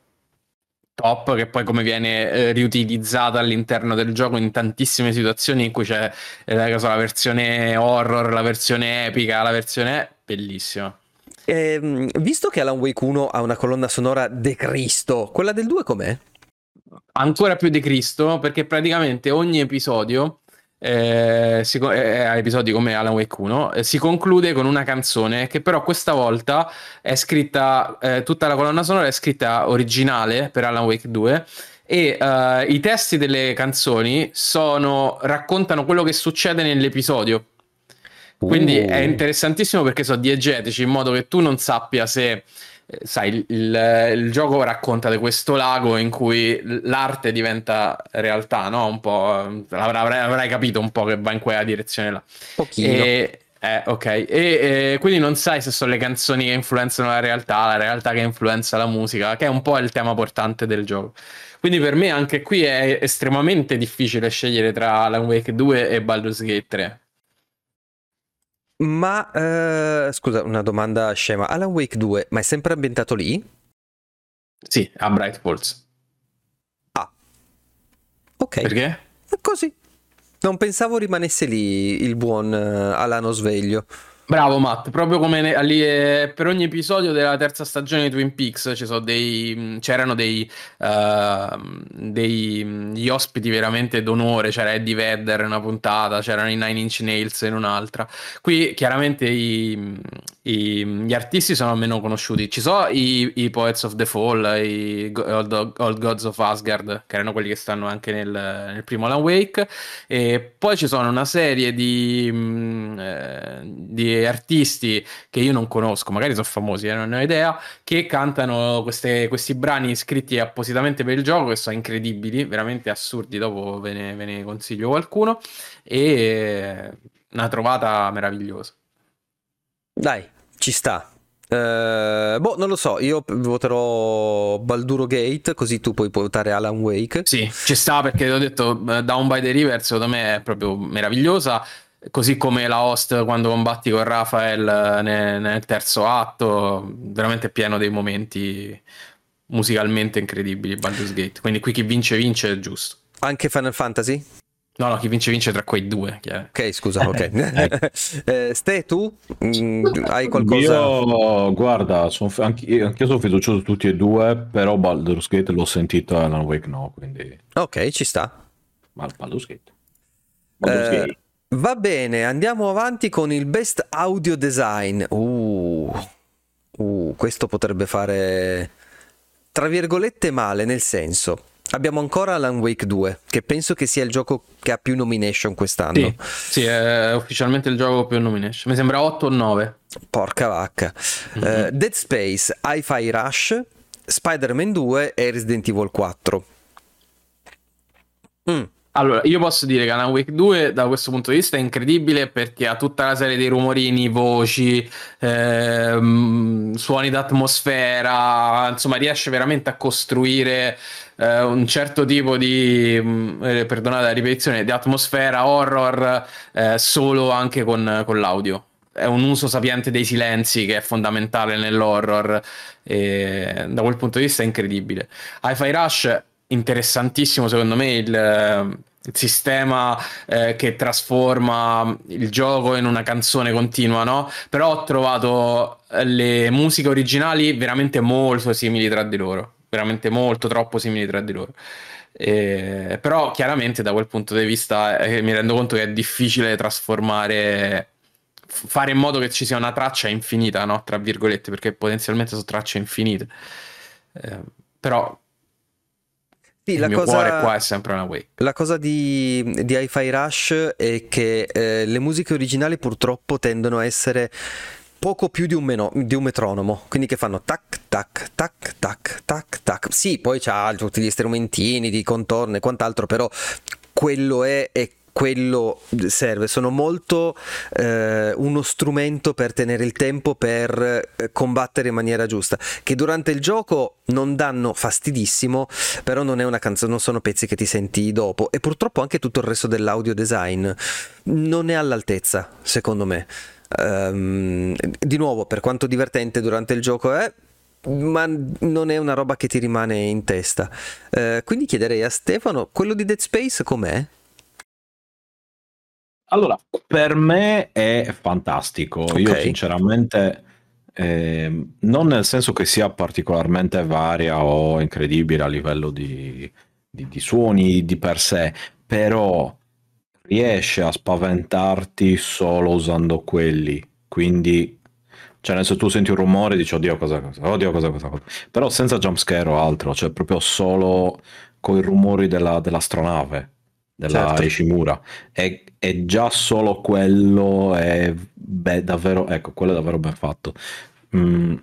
top che poi come viene eh, riutilizzata all'interno del gioco in tantissime situazioni in cui c'è eh, la versione horror, la versione epica, la versione bellissima. Eh, visto che Alan Wake 1 ha una colonna sonora de Cristo, quella del 2 com'è? Ancora più de Cristo perché praticamente ogni episodio eh, si, eh, episodi come Alan Wake 1 eh, si conclude con una canzone che però questa volta è scritta eh, tutta la colonna sonora è scritta originale per Alan Wake 2 e uh, i testi delle canzoni sono, raccontano quello che succede nell'episodio quindi uh. è interessantissimo perché sono diegetici in modo che tu non sappia se eh, sai, il, il, gioco racconta di questo lago in cui l'arte diventa realtà, no? Un po', avrai, avrai capito un po' che va in quella direzione là. Pochino. E, eh, ok, e eh, quindi non sai se sono le canzoni che influenzano la realtà, la realtà che influenza la musica, che è un po' il tema portante del gioco. Quindi per me anche qui è estremamente difficile scegliere tra Alan Wake 2 e Baldur's Gate 3. Ma eh, scusa, una domanda scema. Alan Wake 2, ma è sempre ambientato lì? Sì, a Bright Falls. Ah. Ok. Perché? Così. Non pensavo rimanesse lì il buon uh, Alano sveglio. Bravo Matt, proprio come ne, lì, eh, per ogni episodio della terza stagione di Twin Peaks dei, mm, c'erano dei, uh, dei, mm, gli ospiti veramente d'onore, c'era Eddie Vedder in una puntata, c'erano i Nine Inch Nails in un'altra. Qui chiaramente i, mm, i, gli artisti sono meno conosciuti, ci sono i, i Poets of the Fall, i Old, Old, Gods of Asgard, che erano quelli che stanno anche nel, nel primo Alan Wake, e poi ci sono una serie di, eh, di artisti che io non conosco, magari sono famosi, eh, non ne ho idea, che cantano queste, questi brani scritti appositamente per il gioco che sono incredibili, veramente assurdi, dopo ve ne, ve ne consiglio qualcuno, e una trovata meravigliosa. Dai, ci sta. Uh, boh, non lo so, io voterò Balduro Gate, così tu puoi votare Alan Wake. Sì, ci sta perché ho detto Down by the River, secondo me è proprio meravigliosa. Così come la host quando combatti con Rafael nel, nel terzo atto, veramente pieno dei momenti musicalmente incredibili. Baldur's Gate. Quindi qui chi vince, vince è giusto. Anche Final Fantasy? No, no, chi vince vince tra quei due. Chiaro. Ok, scusa, ok. eh, Ste, tu mm, hai qualcosa? Io, guarda, son, anch'io, anch'io sono fiducioso tutti e due, però Baldur's Gate l'ho sentito e Alan Wake no, quindi... Ok, ci sta. Ma Baldur's Gate. Baldur's eh, Gate. Va bene, andiamo avanti con il best audio design. Uh, uh, questo potrebbe fare tra virgolette male, nel senso Abbiamo ancora Alan Wake 2, che penso che sia il gioco che ha più nomination quest'anno. Sì, sì, è ufficialmente il gioco più nomination. Mi sembra 8 o 9. Porca vacca. Mm-hmm. Uh, Dead Space, Hi-Fi Rush, Spider-Man 2 e Resident Evil 4. Mm. Allora, io posso dire che Alan Wake 2 da questo punto di vista è incredibile perché ha tutta la serie dei rumorini, voci, ehm, suoni d'atmosfera, insomma riesce veramente a costruire eh, un certo tipo di, mh, eh, perdonate la ripetizione, di atmosfera horror eh, solo anche con, con l'audio è un uso sapiente dei silenzi che è fondamentale nell'horror e da quel punto di vista è incredibile. Hi-Fi Rush interessantissimo secondo me il, il sistema eh, che trasforma il gioco in una canzone continua, no? Però ho trovato le musiche originali veramente molto simili tra di loro, veramente molto troppo simili tra di loro. Eh, però chiaramente da quel punto di vista eh, mi rendo conto che è difficile trasformare fare in modo che ci sia una traccia infinita, no? Tra virgolette, perché potenzialmente sono tracce infinite. Eh, però sì, il mio cosa, cuore qua è sempre una Way. La cosa di, di Hi-Fi Rush è che eh, le musiche originali purtroppo tendono a essere poco più di un, meno, di un, metronomo, quindi che fanno tac tac tac tac tac tac. Sì, poi c'ha tutti gli strumentini di contorno e quant'altro, però quello è, è quello serve, sono molto eh, uno strumento per tenere il tempo, per eh, combattere in maniera giusta, che durante il gioco non danno fastidissimo, però non è una canzone, non sono pezzi che ti senti dopo e purtroppo anche tutto il resto dell'audio design non è all'altezza, secondo me. Um, di nuovo, per quanto divertente durante il gioco è, ma non è una roba che ti rimane in testa. Uh, quindi chiederei a Stefano, quello di Dead Space com'è? Allora, per me è fantastico. Okay. Io sinceramente, eh, non nel senso che sia particolarmente varia o incredibile a livello di, di, di suoni di per sé, però riesce a spaventarti solo usando quelli. Quindi, cioè, se tu senti un rumore dici, oddio, cosa, cosa, oddio, cosa, cosa, cosa. Però senza jumpscare o altro, cioè proprio solo con i rumori della, dell'astronave della certo. Ishimura e, e, già solo quello è beh, davvero ecco quello è davvero ben fatto mm,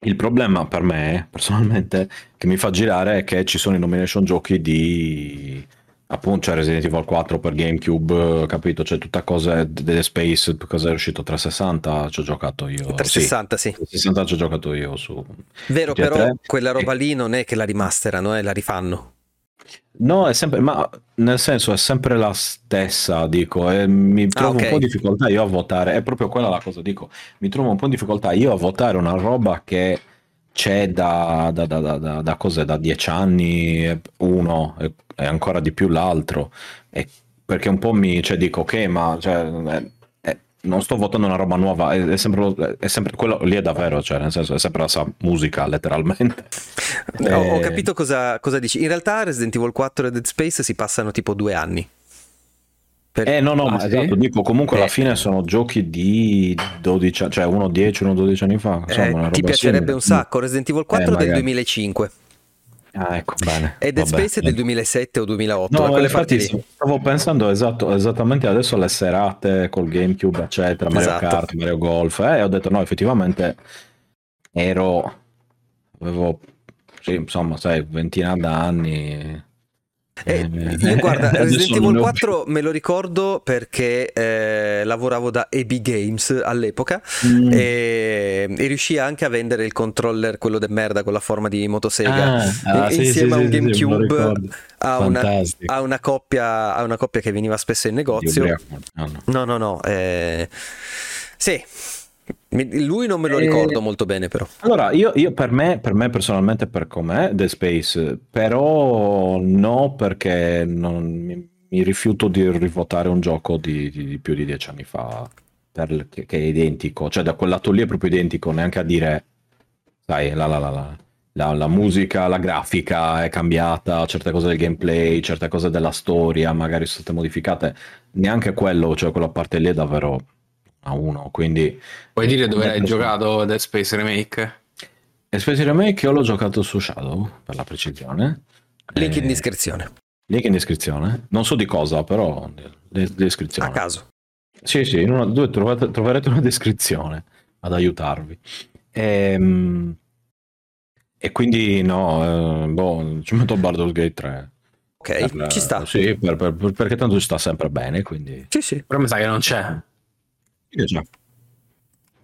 il problema per me personalmente che mi fa girare è che ci sono i nomination giochi di appunto c'è Resident Evil 4 per GameCube capito? C'è tutta cosa delle Space cosa è uscito? 360 ci ho giocato io. 360 sì, sì. 360 ci ho giocato io su vero però quella roba lì non è che la rimasterano eh, la rifanno. No, è sempre, ma nel senso è sempre la stessa, dico, e mi ah, trovo ah, okay. un po' di difficoltà io a votare, è proprio quella la cosa, dico, mi trovo un po' di difficoltà io a votare una roba che c'è da, da, da, da, da cos'è, da dieci anni, uno e, e ancora di più l'altro, e perché un po' mi, cioè dico, ok, ma cioè, non sto votando una roba nuova, è, è, sempre, è, sempre, quello lì è davvero, cioè nel senso è sempre la sua musica letteralmente. No, e... Ho capito cosa, cosa, dici. In realtà Resident Evil 4 e Dead Space si passano tipo due anni. Per... Eh no, no, ma esatto, dico comunque eh. alla fine sono giochi di 12, cioè uno 10, uno 12 anni fa. Insomma, eh, ti piacerebbe simile. un sacco. Resident Evil 4 eh, del 2005. Ah, ecco, bene. E Dead Space è del 2007 o 2008. No, infatti stavo pensando esatto, esattamente adesso alle serate col GameCube, eccetera, Mario esatto. Kart, Mario Golf, eh, e ho detto no, effettivamente ero, avevo, sì, insomma, sai, ventina d'anni, eh, io, guarda, Resident Evil 4 me lo ricordo perché eh, lavoravo da EB Games all'epoca mm. e, e riuscii anche a vendere il controller, quello de merda con la forma di motosega, ah, ah, insieme sì, a un sì, GameCube. a, una, a, una coppia, a una coppia che veniva spesso in negozio. No, no, no. Eh, sì, lui non me lo ricordo eh, molto bene, però. Allora, io, io per, me, per, me, personalmente, per com'è The Space, però no, perché non, mi, mi, rifiuto di rivotare un gioco di, di, di più di dieci anni fa per, che, che, è identico. Cioè, da quel lato lì è proprio identico, neanche a dire, sai, la, la, la, la, la musica, la grafica è cambiata, certe cose del gameplay, certe cose della storia magari sono state modificate. Neanche quello, cioè quella parte lì è davvero a 1. Quindi puoi dire dove hai giocato Dead Space Remake? Dead Space Remake io l'ho giocato su Shadow per la precisione. Link in Eh, descrizione. Link in descrizione. Non so di cosa, però de- descrizione. A caso. Sì, sì, in una, dove trovate- troverete una descrizione ad aiutarvi. Ehm, E, quindi no, eh, boh, ci metto Baldur's Gate 3. Ok, Per- ci sta. Sì, per- per- per- perché tanto ci sta sempre bene, quindi... Sì, sì. Però mi sa che non c'è. Io già.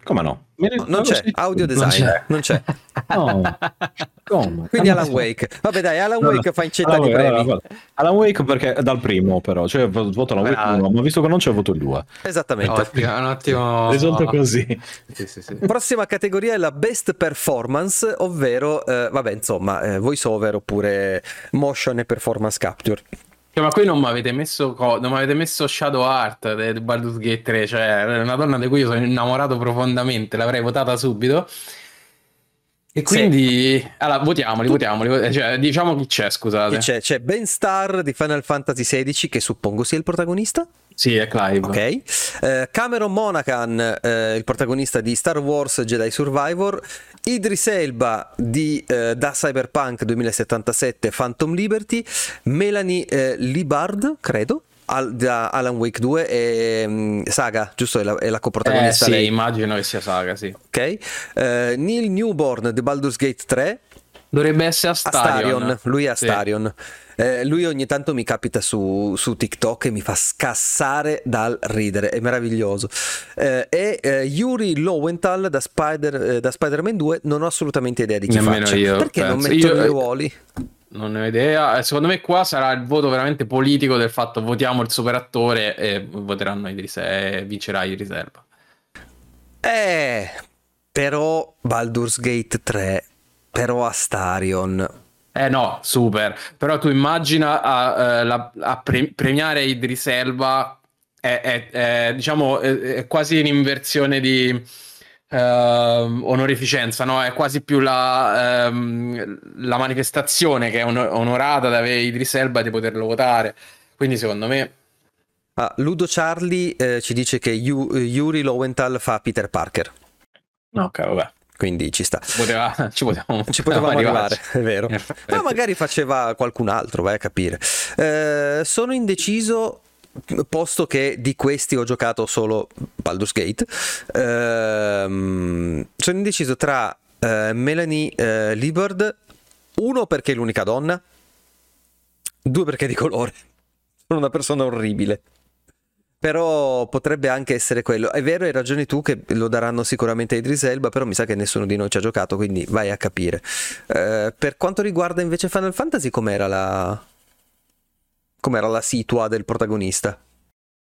Come no? No, non c'è, audio non design, c'è. non c'è. No. Come? Quindi Alan Wake. Vabbè dai, Alan No, no. Wake fa incetta Alan di Wake, premi. allora, guarda, Alan Wake perché è dal primo però, cioè vo- voto Alan Wake Ah. 1, ma visto che non c'è voto il 2. Esattamente. Ottimo, un attimo. Risolto così. Sì, sì, sì. Prossima categoria è la best performance, ovvero, eh, vabbè, insomma, eh, voice over oppure motion e performance capture. Cioè, ma qui non mi avete messo co- non mi avete messo Shadow Art di Baldur's Gate 3, cioè è una donna di cui io sono innamorato profondamente, l'avrei votata subito. E quindi allora votiamoli, votiamoli, cioè, diciamo chi c'è, scusate. C'è, c'è Ben Star di Final Fantasy XVI, che suppongo sia il protagonista. Sì, è Clive. Ok. Eh, Cameron Monaghan, eh, il protagonista di Star Wars Jedi Survivor. Idris Elba di eh, Da Cyberpunk 2077 Phantom Liberty. Melanie eh, Libard, credo. al- da Alan Wake 2 e mm, Saga, giusto? È la, è la Eh, coprotagonista sì, lei. immagino che sia Saga, sì. Ok. Eh, Neil Newborn di Baldur's Gate 3. Dovrebbe essere Astarion. Astarion, lui è Sì. Eh, lui ogni tanto mi capita su, su TikTok e mi fa scassare dal ridere, è meraviglioso. Eh, e eh, Yuri Lowenthal da, Spider, eh, da Spider-Man 2 non ho assolutamente idea di chi Nemmeno faccia. io, Perché non penso. mettono Io- i ruoli? Non ne ho idea. Eh, Secondo me qua sarà il voto veramente politico del fatto votiamo il super attore e voteranno Idris e vincerà Idris Elba. Eh, però Baldur's Gate 3, però Astarion. Eh no, super. Però tu immagina a, la- a pre- premiare Idris Elba è, è- è, diciamo è, è quasi un'inversione di ehm, onorificenza, no? È quasi più la, ehm, la manifestazione che è on- onorata da avere Idris Elba di poterlo votare. Quindi secondo me Ah, Ludo Charlie eh, ci dice che Yu- Yuri Lowenthal fa Peter Parker, no, ok, vabbè. Quindi ci sta. Poteva- ci potevamo, Ci potevamo arrivare, è vero. Ma magari faceva qualcun altro, vai a capire. Eh, sono indeciso, posto che di questi ho giocato solo Baldur's Gate. Ehm, sono indeciso tra eh, Melanie eh, Liebard, uno perché è l'unica donna, due perché è di colore. Sono una persona orribile. Però potrebbe anche essere quello. È vero, hai ragione tu che lo daranno sicuramente a Idris Elba, però mi sa che nessuno di noi ci ha giocato, quindi vai a capire. Eh, per quanto riguarda invece Final Fantasy, com'era la... com'era la situa del protagonista?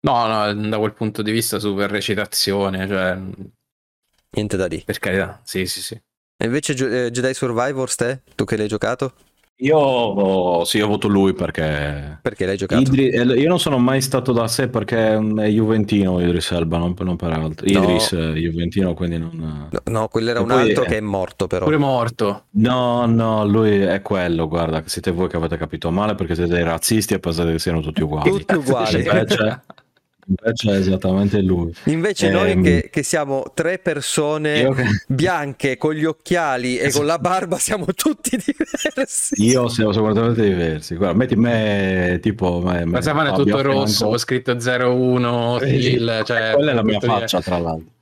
No, no, da quel punto di vista super recitazione, cioè Niente da dire. per carità, sì, sì, sì. E invece eh, Jedi Survivor, te? Tu che l'hai giocato? Io sì, io voto lui perché Perché l'hai giocato? Idri- eh, io non sono mai stato da sé perché mm, è Juventino Idris Elba, non, non per altro. No. Idris è Juventino, quindi non... No, no, quello era E un altro eh, che è morto però. Pure morto. No, no, lui è quello, guarda, siete voi che avete capito male perché siete dei razzisti e pensate che siano tutti uguali. Tutti uguali. Invece, invece è esattamente lui. Invece noi Ehm, che, che siamo tre persone Io, che- bianche con gli occhiali e con la barba siamo tutti diversi. io siamo completamente diversi. Guarda, metti me tipo... Me, me- Ma Stefano è tutto rosso, ho scritto 01, Eh, cioè, Quella è la mia faccia, tra l'altro.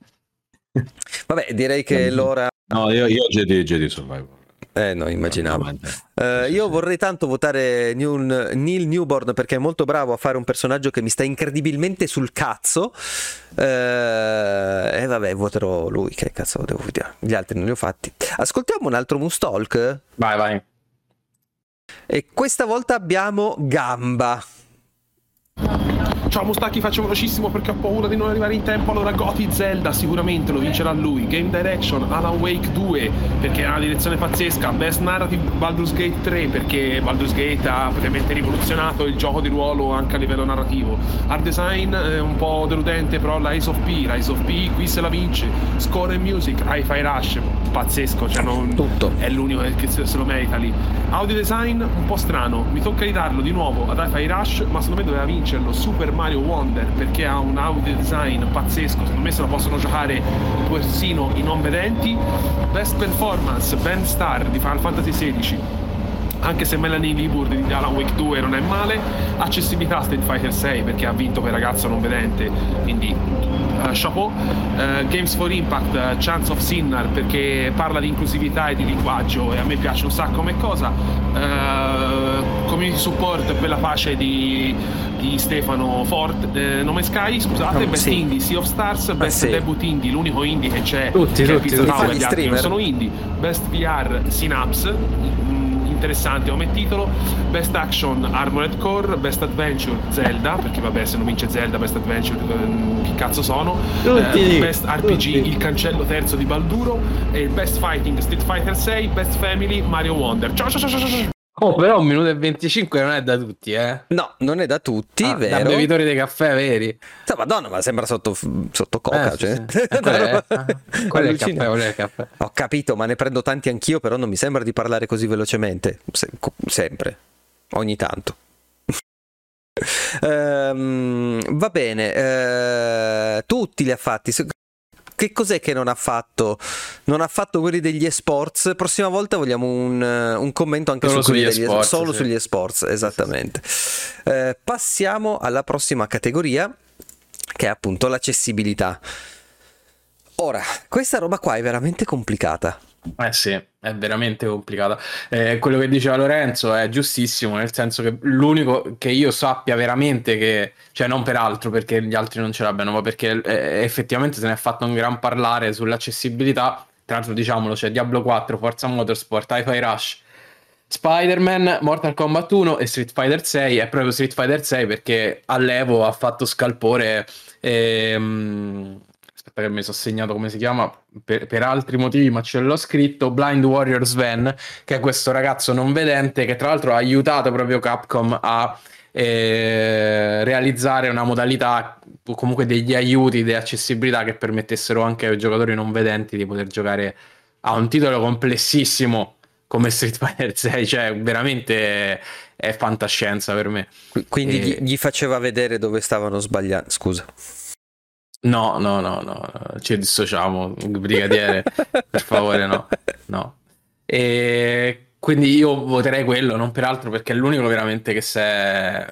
Vabbè, direi che l'ora... No, io, io Jedi, Jedi Survivor. Eh no, immaginavo. Sì, io vorrei tanto votare Neil, Newborn perché è molto bravo a fare un personaggio che mi sta incredibilmente sul cazzo. Eh, E vabbè, voterò lui. Che cazzo devo vedere? Gli altri non li ho fatti. Ascoltiamo un altro Moonstalk. Vai, vai. E questa volta abbiamo Gamba. Ciao Mustacchi, faccio velocissimo perché ho paura di non arrivare in tempo. Allora, Goti Zelda sicuramente lo vincerà lui. Game Direction, Alan Wake 2 perché ha una direzione pazzesca. Best Narrative, Baldur's Gate 3 perché Baldur's Gate ha praticamente rivoluzionato il gioco di ruolo anche a livello narrativo. Art Design è un po' deludente, però l'Ice of P, Rise of P qui se la vince. Score and Music, Hi-Fi Rush, pazzesco, cioè non, Tutto. è l'unico che se se lo merita lì. Audio design un po' strano, mi tocca ridarlo di nuovo ad Hi-Fi Rush, ma secondo me doveva vincerlo Super Mario Wonder perché ha un audio design pazzesco, secondo me se lo possono giocare persino i non vedenti. Best performance, Ben Star di Final Fantasy XVI. anche se Melanie Liburd di Alan Wake 2 non è male. Accessibilità Street Fighter 6 perché ha vinto per ragazzo non vedente, quindi uh, chapeau. Uh, Games for Impact, uh, Chance of Sinner perché parla di inclusività e di linguaggio e a me piace un sacco come cosa. community Support, Bella Pace di, di Stefano Fort, Nome Sky, scusate, Oh, Best sì. Indie, Sea of Stars, Best sì. Debut Indie, l'unico indie che c'è Tutti, che tutti, tutti. Tower, Gli altri non sono indie. Best VR Synapse, interessante come titolo. Best Action Armored Core, Best Adventure Zelda, perché vabbè se non vince Zelda, Best Adventure ehm, che cazzo sono. Eh, Best RPG tutti. Il cancello terzo di Balduro e il Best Fighting Street Fighter 6, Best Family Mario Wonder. Ciao ciao ciao ciao ciao. Oh, però un minuto e 25 non è da tutti, eh. No, non è da tutti, Ah, da vero? bevitori di caffè veri. Sì, Madonna, ma sembra sotto, sotto coca. Eh, sì, cioè. sì. Eh, quello è- roba eh, quello è il caffè, quello è il caffè. Ho capito, ma ne prendo tanti anch'io, però non mi sembra di parlare così velocemente. Se- sempre, ogni tanto. Ehm, va bene, eh, tutti li ha fatti. Che cos'è che non ha fatto? Non ha fatto quelli degli esports. Prossima volta vogliamo un, eh, un commento anche Solo su quelli sugli degli esports, solo sì. sugli esports, esattamente. Eh, passiamo alla prossima categoria, che è appunto l'accessibilità. Ora, questa roba qua è veramente complicata. Eh sì, è veramente complicata. Eh, quello che diceva Lorenzo è giustissimo, nel senso che l'unico che io sappia veramente che, cioè non per altro perché gli altri non ce l'abbiano, ma perché eh, effettivamente se ne è fatto un gran parlare sull'accessibilità. Tra l'altro, diciamolo, c'è Diablo 4, Forza Motorsport, Hi-Fi Rush, Spider-Man, Mortal Kombat 1 e Street Fighter 6. È proprio Street Fighter 6 perché all'Evo ha fatto scalpore. ehm, aspetta che mi sono segnato come si chiama per, per altri motivi, ma ce l'ho scritto. Blind Warrior Sven, che è questo ragazzo non vedente che tra l'altro ha aiutato proprio Capcom a eh, realizzare una modalità o comunque degli aiuti di accessibilità che permettessero anche ai giocatori non vedenti di poter giocare a un titolo complessissimo come Street Fighter 6, cioè veramente è fantascienza per me. Qui- Quindi gli, gli faceva vedere dove stavano sbagliando. Scusa. No, no, no, no, ci dissociamo, brigadiere, per favore, no, no. E quindi io voterei quello, non per altro, perché è l'unico veramente che si è...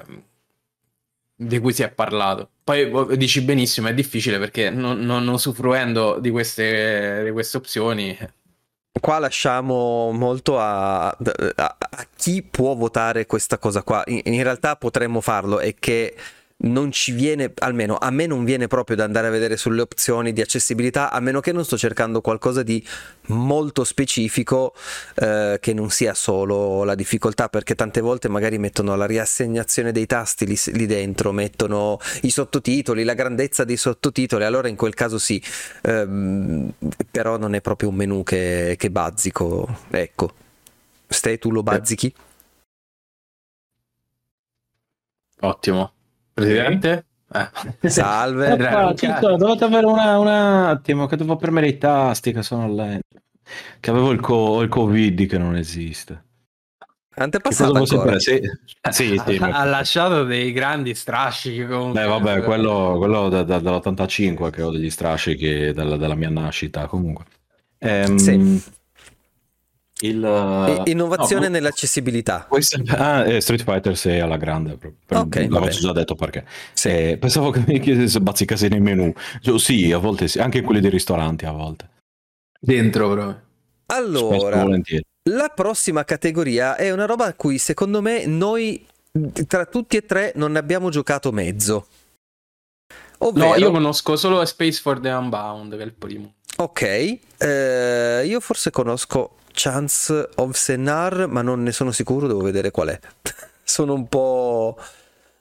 di cui si è parlato. Poi vo- dici benissimo, è difficile perché non, non usufruendo di queste, di queste opzioni... Qua lasciamo molto a, a- a chi può votare questa cosa qua. In, in realtà potremmo farlo, è che non ci viene, almeno a me non viene proprio da andare a vedere sulle opzioni di accessibilità, a meno che non sto cercando qualcosa di molto specifico eh, che non sia solo la difficoltà, perché tante volte magari mettono la riassegnazione dei tasti lì, lì dentro, mettono i sottotitoli, la grandezza dei sottotitoli, allora in quel caso sì, Ehm, però non è proprio un menu che, che bazzico, ecco. Ste tu lo bazzichi? Ottimo. Presidente? Eh. Salve. Era un Ci cazzo. sono, dovete avere una- un attimo che devo premere i tasti che sono lenti. Che avevo il, co- il covid che non esiste. Antepassato ancora. Sì, sì, sì, ha, ha lasciato dei grandi strascichi comunque. Beh, vabbè, quello, quello da- da- dall'85 che ho degli strascichi dalla, dalla mia nascita, comunque. Ehm, Sì. Il, I- Innovazione no, nell'accessibilità. questo- ah, eh, Street Fighter 6 alla grande. Per- Ok, va l'avevo già detto perché. Sì. Eh, pensavo che mi chiedesse bazzicassi nei menu. Cioè, sì, a volte sì, anche quelli dei ristoranti a volte. Dentro proprio. E Allora, la prossima categoria è una roba a cui secondo me noi tra tutti e tre non ne abbiamo giocato mezzo. Ovvero, No, io conosco solo Space for the Unbound, che è il primo. ok, eh, io forse conosco Chance of Senar, ma non ne sono sicuro, devo vedere qual è. sono un po'...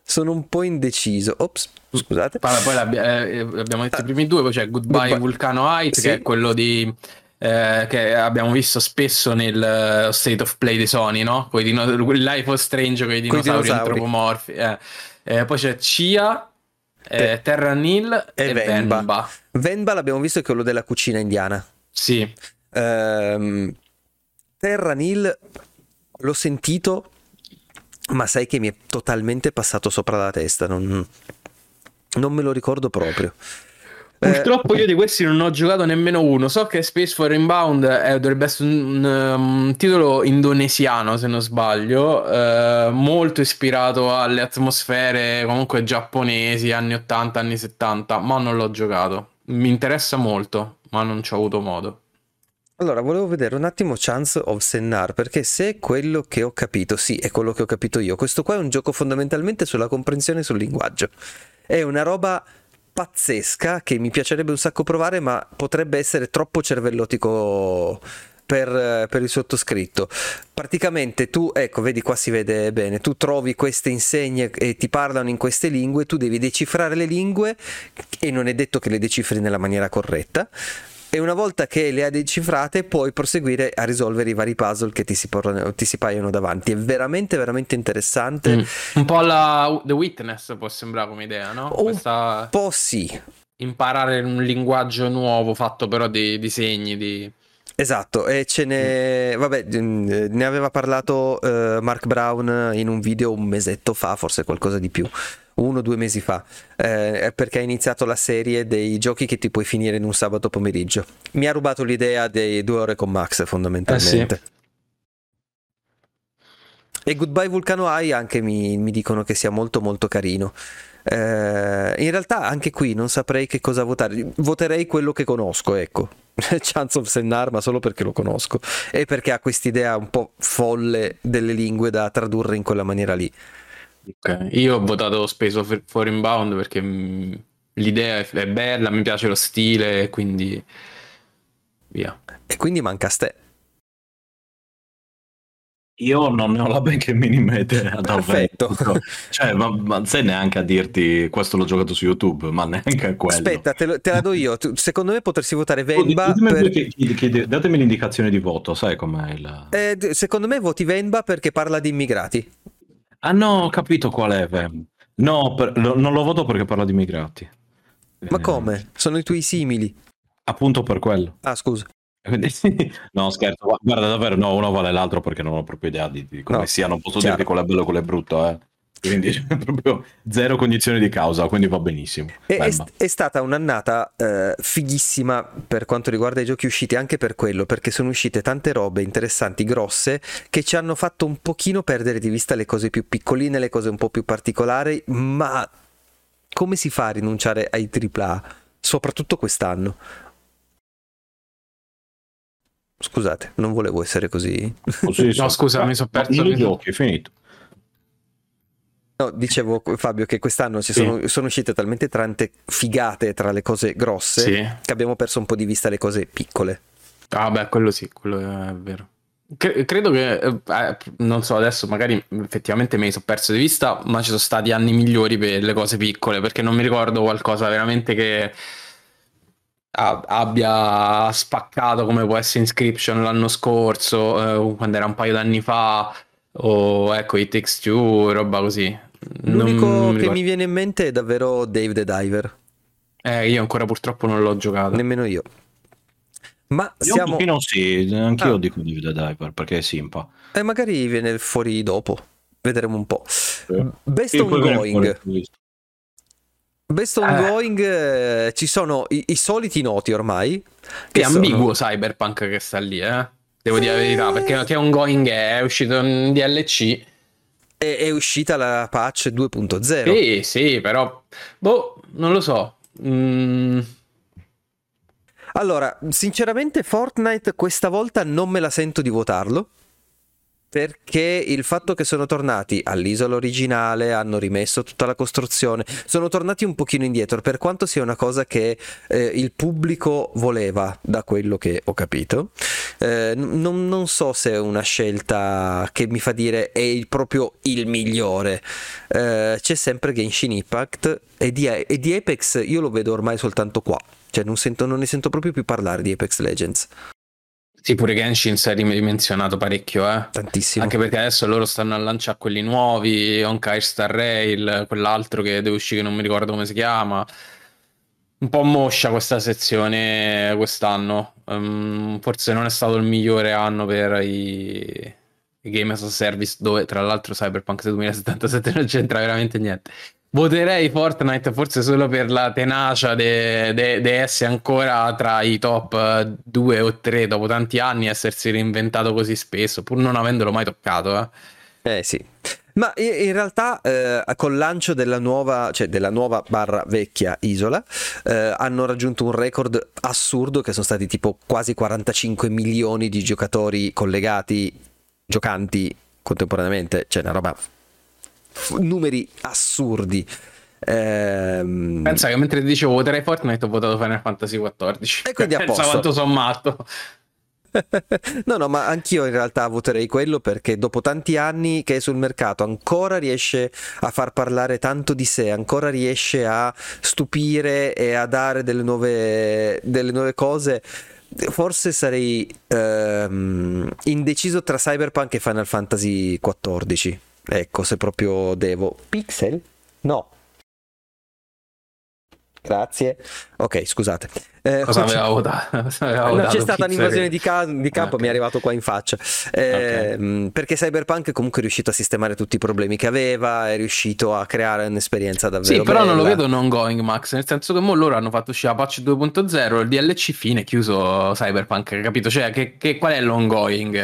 Sono un po' indeciso. Ops, scusate. Poi, poi l'abbi- eh, abbiamo detto i primi due, poi c'è Goodbye, Goodbye. Vulcano Heights, Sì. che è quello di, eh, che abbiamo visto spesso nel eh, State of Play di Sony, no? Coi dino- Life of Strange con i dinosauri dinosauri. antropomorfi. eh. Eh, poi c'è Cia, eh, Te- Terra Nil e e, Venba. Venba. Venba l'abbiamo visto che è quello della cucina indiana. Sì, Ehm, Terra Nil l'ho sentito, ma sai che mi è totalmente passato sopra la testa. Non, non me lo ricordo proprio. Purtroppo io di questi non ho giocato nemmeno uno. So che Space for Inbound eh, dovrebbe essere un, un, un, titolo indonesiano, se non sbaglio, eh, molto ispirato alle atmosfere comunque giapponesi, anni 80, anni 70, ma non l'ho giocato. Mi interessa molto, ma non ci ho avuto modo. Allora, volevo vedere un attimo Chance of Sennar, perché se quello che ho capito, sì, è quello che ho capito io. Questo qua è un gioco fondamentalmente sulla comprensione sul linguaggio. È una roba pazzesca che mi piacerebbe un sacco provare, ma potrebbe essere troppo cervellotico per, per, il sottoscritto. Praticamente tu, ecco, vedi qua si vede bene, tu trovi queste insegne e ti parlano in queste lingue, tu devi decifrare le lingue e non è detto che le decifri nella maniera corretta e una volta che le hai decifrate puoi proseguire a risolvere i vari puzzle che ti si, porrano, ti si paiono davanti. È veramente, veramente interessante. Mm. Un po' la The Witness può sembrare come idea, no? Un Questa... po' sì. Imparare un linguaggio nuovo fatto però di disegni, di... Esatto, e ce ne... Vabbè, mm, ne aveva parlato uh, Mark Brown in un video un mesetto fa, forse qualcosa di più uno o due mesi fa, eh, perché ha iniziato la serie dei giochi che ti puoi finire in un sabato pomeriggio. Mi ha rubato l'idea dei due ore con Max, fondamentalmente. Eh sì. E Goodbye Vulcano High anche mi, mi, dicono che sia molto molto carino. Eh, in realtà anche qui non saprei che cosa votare. Voterei quello che conosco, ecco. Chance of Sennar, ma solo perché lo conosco. E perché ha quest'idea un po' folle delle lingue da tradurre in quella maniera lì. Ok, io ho votato Space for Inbound perché mh, l'idea è, è, bella, mi piace lo stile, quindi via. E quindi manca a te. Io non ne ho la benché minima idea. Perfetto. Cioè, ma, ma sei neanche a dirti questo l'ho giocato su YouTube, ma neanche a quello. Aspetta, te, lo, te la do io. Tu, secondo me potresti votare Venba. Oh, per... che, che, che, datemi l'indicazione di voto, sai com'è il... Eh, secondo me voti Venba perché parla di immigrati. Ah no, ho capito qual è. No, per, lo, non lo voto perché parla di immigrati. Ma eh, come? Sono i tuoi simili. Appunto per quello. Ah, scusa. no, scherzo. Guarda, davvero, no, uno vale l'altro perché non ho proprio idea di, di come no, sia. Non posso chiaro. dirti quello è bello e quello è brutto, eh. Quindi proprio zero cognizione di causa, quindi va benissimo. È, è, è stata un'annata eh, fighissima per quanto riguarda i giochi usciti, anche per quello, perché sono uscite tante robe interessanti, grosse, che ci hanno fatto un pochino perdere di vista le cose più piccoline, le cose un po' più particolari, ma come si fa a rinunciare ai AAA, soprattutto quest'anno? Scusate, non volevo essere così. Oh, sì, no, scusa, mi sono perso. I giochi, è finito. No, dicevo Fabio che quest'anno ci sono, sono, uscite talmente tante figate tra le cose grosse sì. che abbiamo perso un po' di vista le cose piccole. Ah beh, quello sì, quello è vero. credo che, eh, non so, adesso magari effettivamente me li sono perso di vista, ma ci sono stati anni migliori per le cose piccole, perché non mi ricordo qualcosa veramente che abbia spaccato come può essere Inscription l'anno scorso, eh, quando era un paio d'anni fa, o ecco i Takes Two, roba così. L'unico che mi viene in mente è davvero Dave the Diver. Eh, io ancora purtroppo non l'ho giocato. Nemmeno io. Ma io siamo... un pochino sì, anch'io ah. dico Dave the Diver perché è simpa. E eh, magari viene fuori dopo. Vedremo un po'. Sì. Best ongoing. Best ongoing eh. eh, ci sono i, i, soliti noti ormai. Che è ambiguo Cyberpunk che sta lì, eh. Devo dire la verità, perché che ongoing è, è uscito in DLC è, è uscita la patch 2.0. Sì, sì, però, boh, non lo so. Mm. Allora, sinceramente Fortnite questa volta non me la sento di votarlo perché il fatto che sono tornati all'isola originale, hanno rimesso tutta la costruzione, sono tornati un pochino indietro, per quanto sia una cosa che eh, il pubblico voleva, da quello che ho capito. Eh, non, non, so se è una scelta che mi fa dire è il, proprio il migliore. Eh, c'è sempre Genshin Impact e di, e di Apex io lo vedo ormai soltanto qua. Cioè non, sento, non ne sento proprio più parlare di Apex Legends. Sì, pure Genshin si è ridimensionato parecchio, eh. Tantissimo. Anche perché adesso loro stanno a lanciare quelli nuovi, Honkai Star Rail, quell'altro che deve uscire che non mi ricordo come si chiama. Un po' moscia questa sezione quest'anno. Um, forse non è stato il migliore anno per i, i game as a service, dove tra l'altro Cyberpunk 2077 non c'entra veramente niente. Voterei Fortnite forse solo per la tenacia di essere ancora tra i top 2 o 3 dopo tanti anni, essersi reinventato così spesso, pur non avendolo mai toccato. Eh, eh sì. Ma in realtà eh, col lancio della nuova, cioè della nuova barra vecchia isola eh, hanno raggiunto un record assurdo che sono stati tipo quasi 45 milioni di giocatori collegati, giocanti contemporaneamente, cioè una roba numeri assurdi. Ehm... Pensa che mentre dicevo voterei Fortnite ho votato Final Fantasy XIV. E quindi a posto. quanto sono matto. no, no, ma anch'io in realtà voterei quello perché dopo tanti anni che è sul mercato ancora riesce a far parlare tanto di sé, ancora riesce a stupire e a dare delle nuove, delle nuove cose. Forse sarei ehm, indeciso tra Cyberpunk e Final Fantasy XIV. Ecco, se proprio devo. Pixel? No. Grazie. Ok, scusate. Eh, Cosa aveva votato? no, c'è stata un'invasione di, ca- di campo, okay. mi è arrivato qua in faccia. Eh, okay. Perché Cyberpunk comunque è riuscito a sistemare tutti i problemi che aveva, è riuscito a creare un'esperienza davvero Sì, però bella. non lo vedo non going, Max, nel senso che mo loro hanno fatto uscire la patch 2.0, il DLC fine, chiuso Cyberpunk, capito? Cioè, che, che, qual è l'ongoing?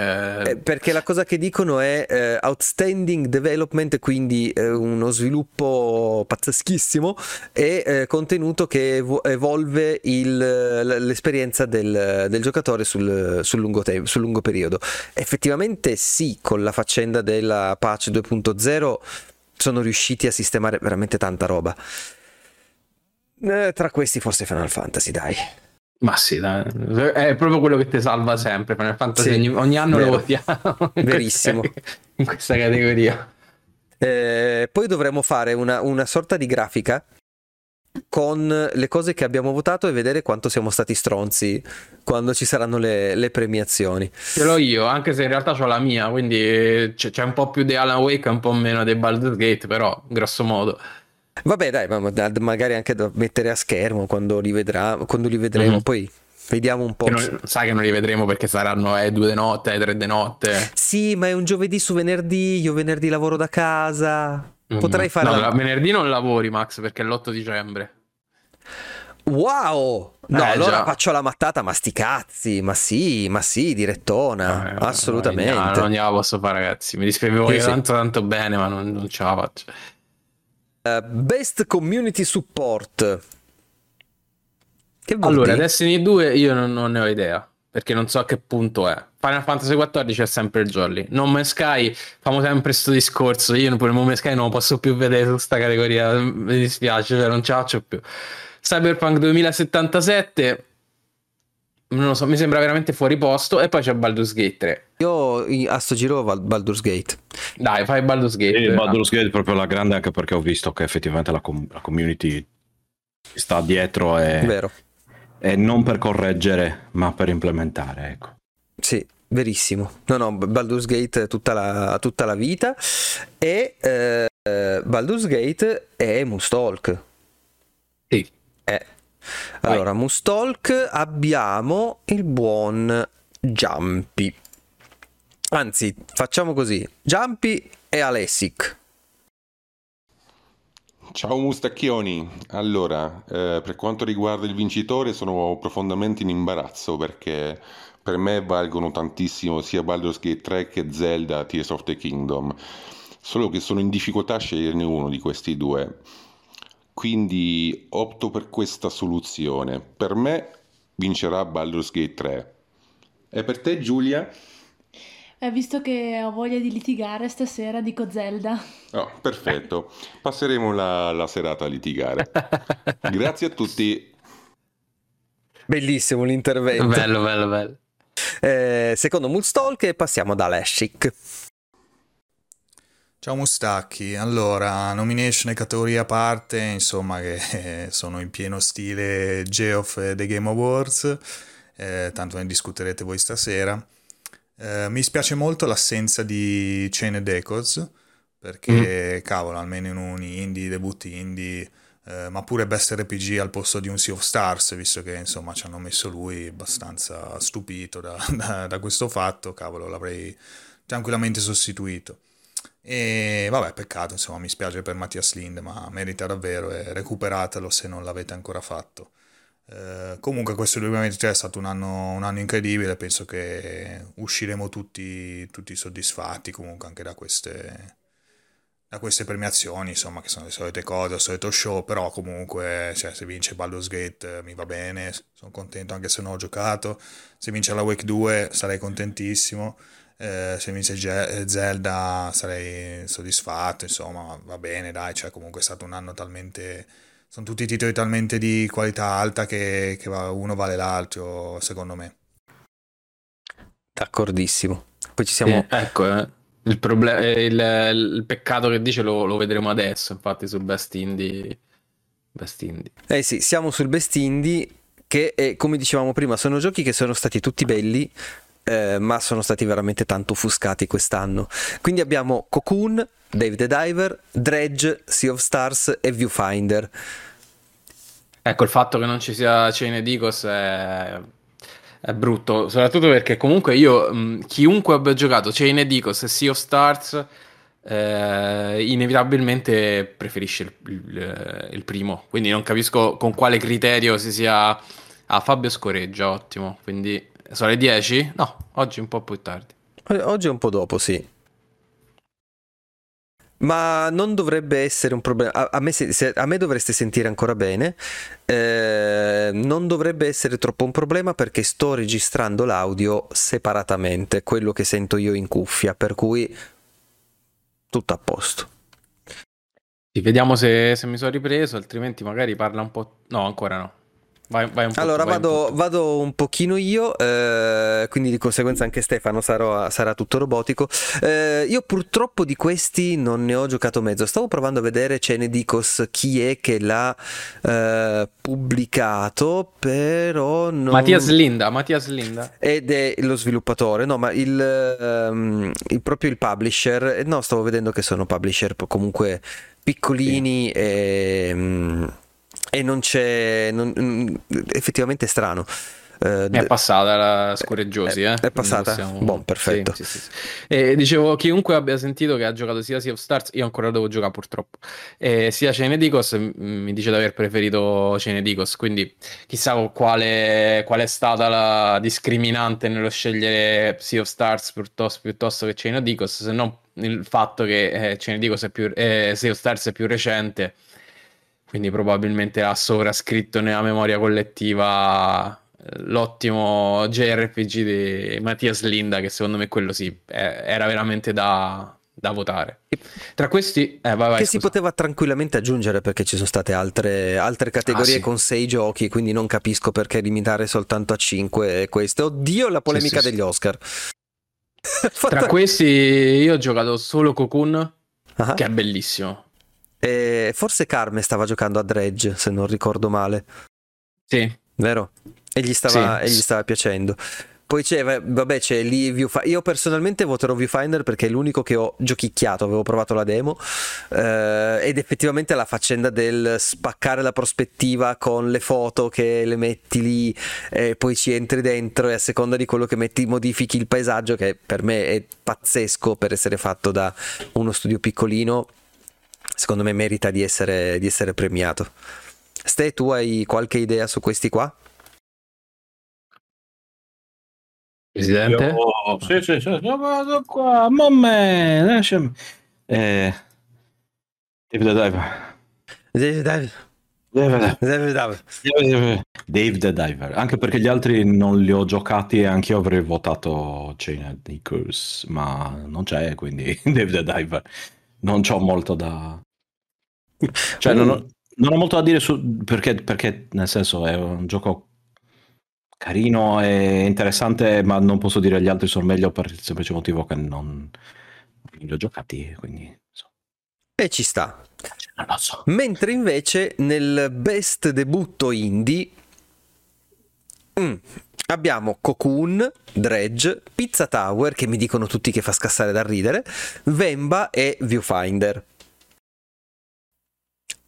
Eh, perché la cosa che dicono è eh, outstanding development, quindi eh, uno sviluppo pazzeschissimo e eh, contenuto che evolve il l'esperienza del, del giocatore sul, sul, lungo te- sul lungo periodo. Effettivamente sì, con la faccenda della patch 2.0 sono riusciti a sistemare veramente tanta roba. Eh, tra questi forse Final Fantasy, dai. Ma sì, dai. è proprio quello che ti salva sempre. Final Fantasy sì, ogni, ogni, anno vero. lo votiamo. Verissimo. in questa categoria. Eh, poi dovremmo fare una, una sorta di grafica con le cose che abbiamo votato e vedere quanto siamo stati stronzi quando ci saranno le, le premiazioni. Ce l'ho io, anche se in realtà ho la mia, quindi c'è, c'è un po' più di Alan Wake e un po' meno di Baldur's Gate, però grosso modo. Vabbè, dai, magari anche da mettere a schermo quando li, vedrà, quando li vedremo, mm-hmm. poi vediamo un po'. Non, sai che non li vedremo perché saranno eh, due di notte, eh, tre di notte. Sì, ma è un giovedì su venerdì, io venerdì lavoro da casa. Mm. Potrei fare. No, venerdì non lavori, Max, perché è l'8 dicembre. Wow! No, eh, allora già. faccio la mattata, ma sti cazzi, ma sì, ma sì, direttona, eh, assolutamente. No, non gliela posso fare, ragazzi. Mi dispiace, voglio sì, tanto, tanto bene, ma non, non ce la faccio. Uh, best Community Support. Che allora? Destiny 2 io non, non, ne ho idea, perché non so a che punto è. Final Fantasy XIV è sempre il Jolly. No Man's Sky, famo sempre questo discorso. Io pure No Man's Sky non lo posso più vedere su questa categoria. Mi dispiace, cioè non ce la faccio più. Cyberpunk 2077 non lo so, mi sembra veramente fuori posto. E poi c'è Baldur's Gate 3. Io a sto giro Baldur's Gate. Dai, fai Baldur's Gate. E Baldur's Gate è proprio la grande, anche perché ho visto che effettivamente la, com- la community sta dietro e, Vero. E non per correggere, ma per implementare. Ecco. Sì, verissimo. No, no, Baldur's Gate tutta la, tutta la vita. E eh, Baldur's Gate è Mustalk. Sì. Eh. Allora, Vai. Mustalk abbiamo il buon Jumpy. Anzi, facciamo così: Jumpy e Alessic. Ciao Mustacchioni, allora eh, per quanto riguarda il vincitore sono profondamente in imbarazzo perché per me valgono tantissimo sia Baldur's Gate 3 che Zelda Tears of the Kingdom, solo che sono in difficoltà a sceglierne uno di questi due. Quindi opto per questa soluzione. Per me vincerà Baldur's Gate 3. E per te Giulia? Eh, visto che ho voglia di litigare stasera, dico Zelda. Oh, perfetto. Passeremo la, la serata a litigare. Grazie a tutti. Bellissimo l'intervento. Bello, bello, bello. Eh, secondo Moonstalk e passiamo da Lashik. Ciao Mustacchi, allora nomination e categoria a parte, insomma che sono in pieno stile Geoff The Game Awards, eh, tanto ne discuterete voi stasera. Eh, mi spiace molto l'assenza di Chain Decos, perché mm. cavolo, almeno in un indie, debut indie, eh, ma pure Best RPG al posto di un Sea of Stars, visto che insomma ci hanno messo lui abbastanza stupito da, da, da questo fatto, cavolo, l'avrei tranquillamente sostituito. E vabbè, peccato, insomma, mi spiace per Mattias Lind, ma merita davvero e recuperatelo se non l'avete ancora fatto. Eh, comunque questo 2023 è stato un anno, un anno incredibile, penso che usciremo tutti, tutti soddisfatti comunque anche da queste, da queste premiazioni, insomma, che sono le solite cose, il solito show, però comunque cioè, se vince Baldur's Gate mi va bene, sono contento anche se non ho giocato, se vince la Wake 2 sarei contentissimo, eh, se vince Zelda sarei soddisfatto, insomma, va bene, dai, cioè comunque è stato un anno talmente sono tutti titoli talmente di qualità alta che, che uno vale l'altro, secondo me. D'accordissimo. Poi ci siamo... Eh, ecco, eh. Il, problem- eh, il, il, peccato che dice lo, lo, vedremo adesso, infatti, sul Best Indie. Best Indie. Eh sì, siamo sul Best Indie che, è, come dicevamo prima, sono giochi che sono stati tutti belli, eh, ma sono stati veramente tanto offuscati quest'anno. Quindi abbiamo Cocoon, Dave the Diver, Dredge, Sea of Stars e Viewfinder. Ecco, il fatto che non ci sia Chain Dicos è, è brutto, soprattutto perché comunque io, mh, chiunque abbia giocato Chain Dicos e Sea of Stars, eh, inevitabilmente preferisce il, il, il, primo. Quindi non capisco con quale criterio si sia... Ah, Fabio scoreggia, ottimo. Quindi sono le 10? No, oggi un po' più tardi. Oggi è un po' dopo, sì. Ma non dovrebbe essere un problema. A, a, me, se, a me, dovreste sentire ancora bene. Eh, non dovrebbe essere troppo un problema perché sto registrando l'audio separatamente, quello che sento io in cuffia, per cui tutto a posto. Sì, vediamo se, se mi sono ripreso, altrimenti magari parla un po'. No, ancora no. Vai, vai allora vai vado, un vado, un pochino io, eh, quindi di conseguenza anche Stefano sarà, sarà tutto robotico. Eh, io purtroppo di questi non ne ho giocato mezzo. Stavo provando a vedere Cenedicos chi è che l'ha eh, pubblicato, però non... Mattias Linda, Mattias Linda. Ed è lo sviluppatore, no, ma il, um, il, proprio il publisher. No, stavo vedendo che sono publisher comunque piccolini sì. e... Um, e non c'è non, mm, effettivamente è strano Uh, è passata la scoreggiosi, è, eh? è passata? Possiamo... Buon, perfetto. Sì, sì, sì, e dicevo, chiunque abbia sentito che ha giocato sia Sea of Stars, io ancora devo giocare purtroppo, e sia Cenedicos mi dice di aver preferito Cenedicos, quindi chissà quale, qual è stata la discriminante nello scegliere Sea of Stars piuttosto, piuttosto che Cenedicos, se non il fatto che eh, Cenedicos è più, eh, Sea of Stars è più recente quindi probabilmente ha sovrascritto nella memoria collettiva eh, l'ottimo JRPG di Mattias Linda, che secondo me quello sì, era veramente da, da votare. Tra questi, eh, vai, vai, che scusa. si poteva tranquillamente aggiungere perché ci sono state altre, altre categorie ah, sì. con sei giochi, quindi non capisco perché limitare soltanto a cinque queste. Oddio, la polemica sì, sì, degli Oscar. Tra questi, io ho giocato solo Cocoon, uh-huh. che è bellissimo. E forse Carme stava giocando a Dredge, se non ricordo male. Sì. Vero? E gli stava, sì. e gli stava piacendo. Poi c'è, vabbè, c'è lì Viewfinder. Io personalmente voterò Viewfinder perché è l'unico che ho giochicchiato. Avevo provato la demo. Eh, ed effettivamente la faccenda del spaccare la prospettiva con le foto che le metti lì e poi ci entri dentro e a seconda di quello che metti modifichi il paesaggio, che per me è pazzesco per essere fatto da uno studio piccolino secondo me merita di essere, di essere premiato. Ste, tu hai qualche idea su questi qua? Presidente? Io... Sì, sì, sì, vado qua, mamma, lasciami. Eh... David Diver. David Diver. David Diver. Dave the Diver. Anche perché gli altri non li ho giocati e anche io avrei votato Chain Curse, ma non c'è, quindi Dave the Diver. Non ho molto da, cioè, non ho, non ho, molto da dire su perché, perché, nel senso, è un gioco carino e interessante, ma non posso dire agli altri sono meglio per il semplice motivo che non li ho giocati, quindi... So. E ci sta. Non lo so. Mentre invece nel best debutto indie mm, abbiamo Cocoon, Dredge, Pizza Tower, che mi dicono tutti che fa scassare da ridere, Vemba e Viewfinder.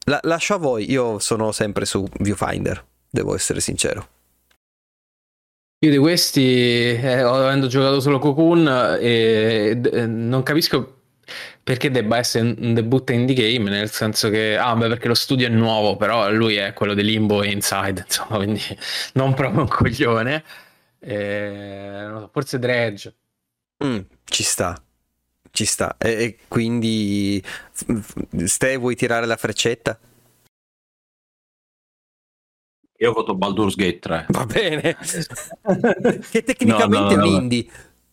La, lascio a voi, io sono sempre su Viewfinder, devo essere sincero. Io di questi, eh, avendo giocato solo Cocoon, eh, eh, non capisco perché debba essere un debutto indie game, nel senso che, ah, beh, perché lo studio è nuovo, però lui è quello di Limbo e Inside, insomma, quindi non proprio un coglione. Eh, forse Dredge. Mm, ci sta. Ci sta. E, e quindi Ste vuoi tirare la freccetta? Io voto Baldur's Gate 3. Va bene. che tecnicamente No, no, è un indie.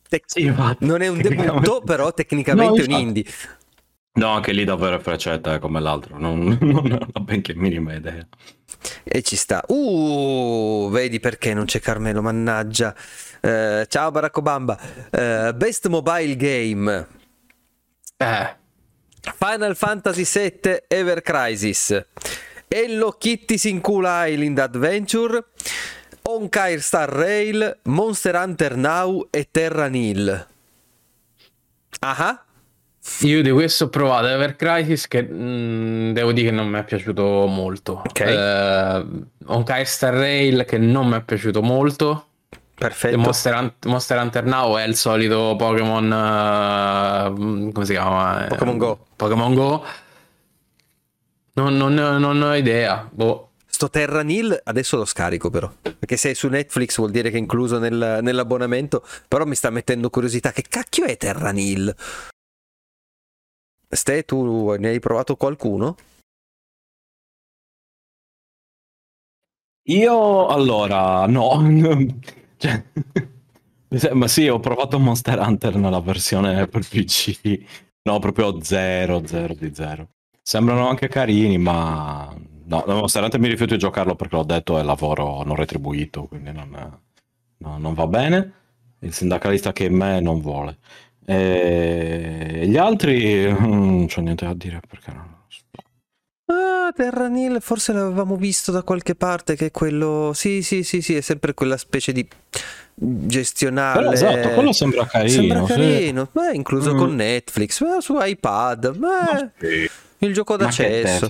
Tec- Sì, non è un debutto, però tecnicamente No, è un indie. No, anche lì davvero è freccetta è come l'altro, non, non ho benché minima idea. E ci sta. Uh, vedi perché non c'è Carmelo, mannaggia. Eh, ciao Barack Obama. Eh, best mobile game. Eh, Final Fantasy VII Ever Crisis. Hello Kitty Sincula Island Adventure. Onkai Star Rail. Monster Hunter Now e Terra Nil. Ah, io di questo ho provato Ever Crisis che mh, devo dire che non mi è piaciuto molto. Ok. Eh, Honkai Star Rail che non mi è piaciuto molto. Perfetto. Monster, Hunt- Monster Hunter Now è il solito Pokémon. eh, come si chiama? Pokémon Go. Pokémon Go. Non, non non ho idea. Boh. Sto Terra Nil adesso lo scarico però. Perché se è su Netflix vuol dire che è incluso nel- nell'abbonamento. Però mi sta mettendo curiosità. Che cacchio è Terra Nil? Ste, tu ne hai provato qualcuno? Io allora no, cioè, sembra- sì, ho provato Monster Hunter nella versione per PC, no, proprio zero, zero di zero. Sembrano anche carini, ma no, Monster Hunter mi rifiuto di giocarlo perché l'ho detto è lavoro non retribuito, quindi non, no, non va bene. Il sindacalista che è in me non vuole. E gli altri mm, non c'ho niente da dire perché non Ah, Terra Nil, forse l'avevamo visto da qualche parte che è quello... Sì, sì, sì, sì, è sempre quella specie di gestionale. Però esatto, quello sembra carino. Sembra sì. carino, beh, incluso Mm. con Netflix, beh, su iPad, beh, Sì. il gioco Ma d'accesso.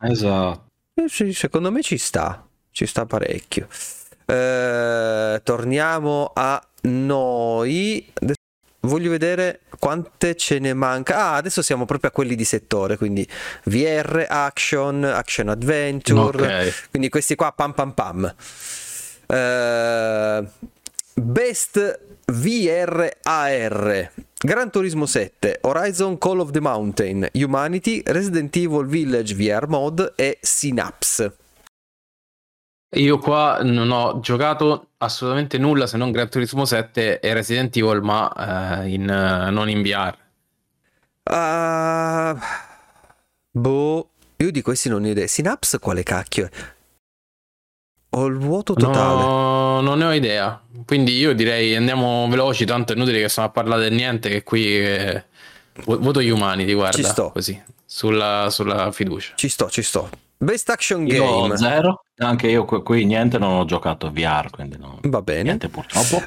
Esatto. Eh, sì, secondo me ci sta, ci sta parecchio. Eh, torniamo a noi. Voglio vedere quante ce ne manca. Ah, adesso siamo proprio a quelli di settore, quindi VR, action, action adventure. Ok. Quindi questi qua pam pam pam. Eh, best VR AR. Gran Turismo 7, Horizon Call of the Mountain, Humanity, Resident Evil Village VR Mod e Synapse. Io qua non ho giocato assolutamente nulla se non Gran Turismo 7 e Resident Evil, ma eh, in, eh, non in VR. Ah, boh, io di questi non ho idea. Synapse quale cacchio è? Ho il vuoto totale. No, non ne ho idea. Quindi io direi andiamo veloci, tanto è inutile che stiamo a parlare del niente, che qui eh, vo- voto Humanity, guarda, Ci sto. così, sulla, sulla fiducia. Ci sto, ci sto. Best action Io game. zero, anche io qui, niente, non ho giocato VR, quindi no, Va bene. niente purtroppo,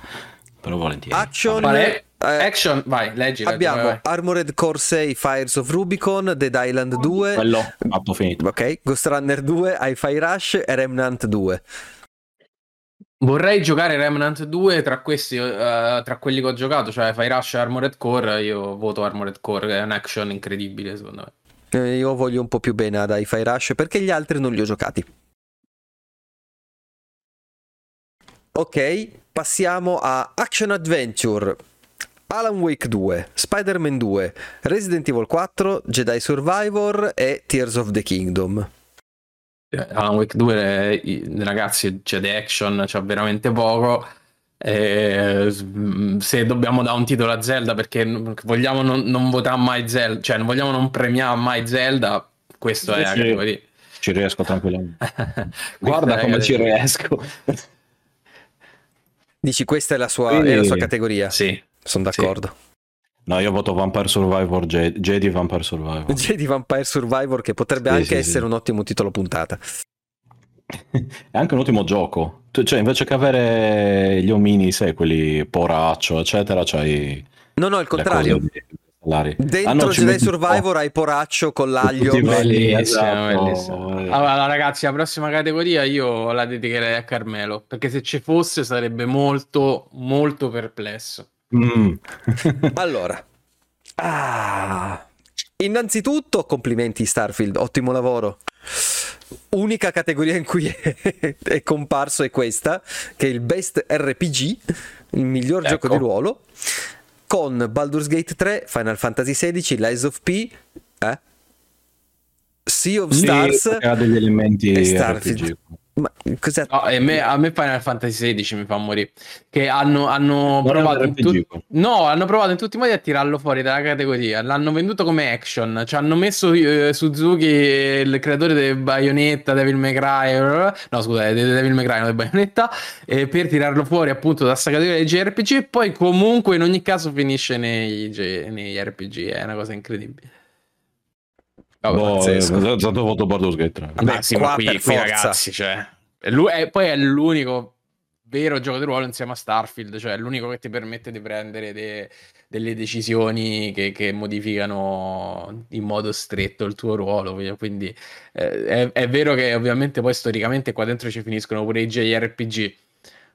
però volentieri. Action. È? eh, Action, vai, leggi. leggi, abbiamo vai, vai. Armored Core 6 Fires of Rubicon, Dead Island 2. Quello, fatto finito. Ok, Ghost Runner 2, Hi-Fi Rush e Remnant 2. Vorrei giocare Remnant 2 tra questi, eh, tra quelli che ho giocato, cioè Fire Rush e Armored Core. Io voto Armored Core, è un action incredibile secondo me. Io voglio un po' più bene ad Hi-Fi Rush perché gli altri non li ho giocati. Ok, passiamo a Action Adventure. Alan Wake 2, Spider-Man 2, Resident Evil 4, Jedi Survivor e Tears of the Kingdom. Eh, Alan Wake 2, eh, ragazzi, c'è di action, c'è veramente poco. Eh, se dobbiamo dare un titolo a Zelda perché vogliamo non, non votare mai Zelda, cioè non vogliamo non premiare mai Zelda, questo Sì, è sì. categoria. Ci riesco tranquillamente. Guarda come ci riesco. Dici questa è la sua, Quindi- è la sua categoria? Sì. Sono d'accordo. No, io voto Vampire Survivor, J- Jedi Vampire Survivor. Jedi Vampire Survivor che potrebbe Sì, anche sì, essere sì. un ottimo titolo puntata. È anche un ottimo gioco. Cioè, invece che avere gli omini, sai, quelli poraccio, eccetera, c'hai No, no, il contrario. di-. Dentro Ah, no, Jedi Survivor hai poraccio con l'aglio. Bellissimo, esatto. bellissimo. Allora, ragazzi, la prossima categoria io la dedicherei a Carmelo, perché se ci fosse sarebbe molto, molto perplesso. Mm. Allora. Ah. Innanzitutto, complimenti Starfield, ottimo lavoro. Unica categoria in cui è, è comparso è questa, che è il Best RPG, il miglior Ecco. gioco di ruolo, con Baldur's Gate 3, Final Fantasy XVI, Lies of P, eh? Sea of Lì Stars e Starfield. RPG. Ma cos'è? No, e me- a me Final Fantasy XVI mi fa morire. Che hanno, hanno provato in RPG, tutti. quello. No, hanno provato in tutti i modi a tirarlo fuori dalla categoria. L'hanno venduto come action. Ci hanno messo eh, Suzuki, il creatore di Bayonetta, Devil May Cry. eh, No, scusate, di Devil May Cry, non di Bayonetta. eh, per tirarlo fuori appunto da questa categoria dei JRPG. E poi comunque in ogni caso finisce nei, negli RPG. È una cosa incredibile. Vabbè, Boh, eh, tanto voto Baldur's Gate 3. Vabbè, ma sì, qua ma qui, per qui, ragazzi, cioè, è lu- è- poi è l'unico vero gioco di ruolo insieme a Starfield, cioè è l'unico che ti permette di prendere de- delle decisioni che, che modificano in modo stretto il tuo ruolo. Quindi eh, è, è vero che ovviamente poi storicamente qua dentro ci finiscono pure i JRPG.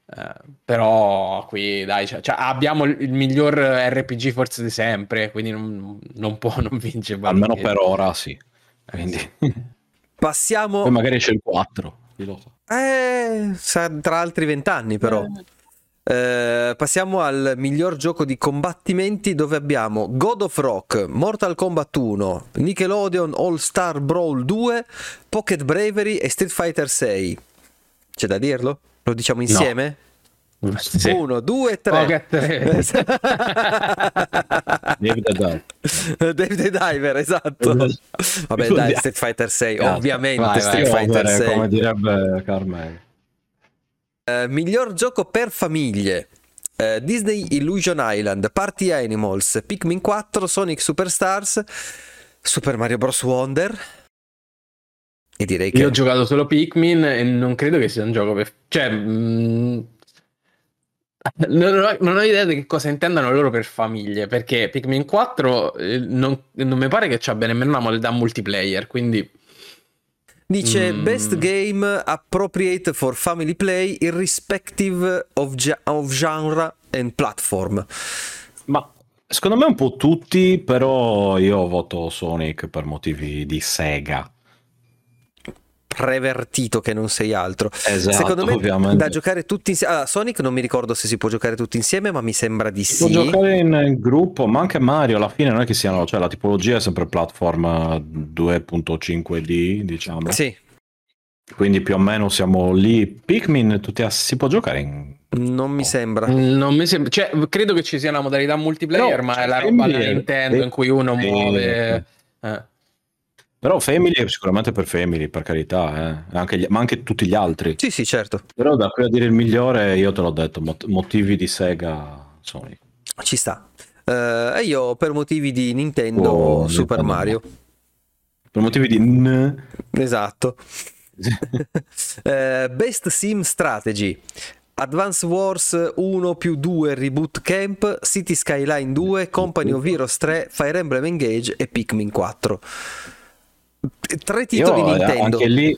Eh, però qui dai, cioè, cioè, abbiamo il, il miglior RPG forse di sempre, quindi non, non può non vincere. Almeno per ora sì. Quindi... Passiamo... Poi magari c'è il 4. chi lo sa. Eh, tra altri vent'anni però. Eh, passiamo al miglior gioco di combattimenti dove abbiamo God of Rock, Mortal Kombat 1, Nickelodeon All Star Brawl 2, Pocket Bravery e Street Fighter 6. C'è da dirlo? Lo diciamo insieme? Sì. Uno, due, tre. David e Dal. David Diver, esatto. Vabbè, dai, Street Fighter 6, Cazzo. ovviamente Vai, vai. Street Fighter Over, 6. Come direbbe Carmelo. Eh, miglior gioco per famiglie. Eh, Disney Illusion Island, Party Animals, Pikmin 4, Sonic Superstars, Super Mario Bros. Wonder. E direi che Io ho giocato solo Pikmin e non credo che sia un gioco per... Cioè... mm, Non ho, non ho idea di che cosa intendano loro per famiglie, perché Pikmin 4 eh, non, non mi pare che ci abbia nemmeno una modalità multiplayer, quindi... dice Mm. Best Game Appropriate for Family Play irrespective of, ge- of genre and platform. Ma secondo me un po' tutti, però io voto Sonic per motivi di Sega. Prevertito che non sei altro. Esatto, Secondo me ovviamente. da giocare tutti insieme. Allora, Sonic non mi ricordo se si può giocare tutti insieme, ma mi sembra di Si può sì. giocare in, gruppo, ma anche Mario alla fine non è che siano, cioè la tipologia è sempre platform 2.5D, diciamo. Sì, Quindi più o meno siamo lì. Pikmin tutti ass- si può giocare in non mi sembra. Non mi sembra... Cioè, credo che ci sia una modalità multiplayer, No, ma è la roba da Nintendo in cui uno muove... eh. Però Family è sicuramente per Family, per carità, eh. Anche gli- ma anche tutti gli altri. Sì, sì, certo. Però da qui a dire il migliore, io te l'ho detto, mot- motivi di Sega Sonic. Ci sta. Eh, E io per motivi di Nintendo Oh, Super Nintendo. Mario. Per motivi di... n- Esatto. Eh, Best Sim Strategy. Advance Wars 1 più 2 Reboot Camp, City Skyline 2, Company of Heroes 3, Fire Emblem Engage e Pikmin 4. Tre titoli Io, eh, Nintendo. Anche lì...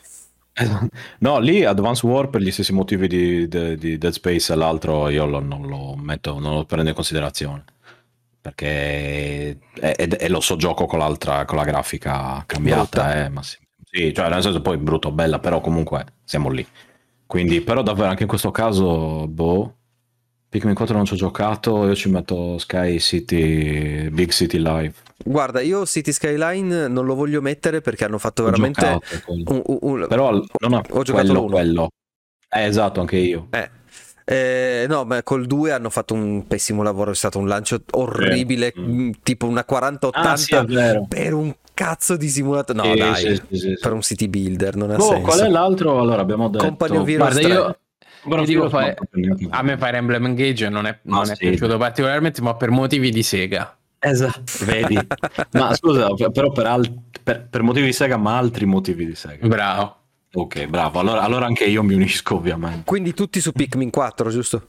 No, lì Advance War per gli stessi motivi di, di- di Dead Space e l'altro io lo- non lo metto, non lo prendo in considerazione. Perché è, è- è lo so gioco con l'altra, con la grafica cambiata, eh, ma sì, sì, cioè nel senso poi brutto, bella, però comunque siamo lì. Quindi, però davvero anche in questo caso, boh, Pikmin 4 non ci ho giocato, io ci metto Sky City, Big City Live. Guarda, io City Skyline non lo voglio mettere perché hanno fatto Ho veramente un, un- un- Però non ha ho giocato quello, quello. Eh, esatto, anche io. Eh. Eh, no, ma col 2 hanno fatto un pessimo lavoro, è stato un lancio orribile, Mm. tipo una 4080 Ah, sì, per un cazzo di simulatore. No, Sì, dai, sì, sì, per un city builder non ha Boh, senso. qual è l'altro? Allora abbiamo detto Company of Heroes Guarda, 3. io, Io dico fare- a me Fire Emblem Engage non è, non Ah, è sì. piaciuto particolarmente, ma per motivi di Sega. Esatto, vedi. Ma scusa, per- però per, al- per- per motivi di Sega, ma altri motivi di Sega. Bravo. Ok, bravo. Allora, allora anche io mi unisco, ovviamente. Quindi tutti su Pikmin 4, giusto?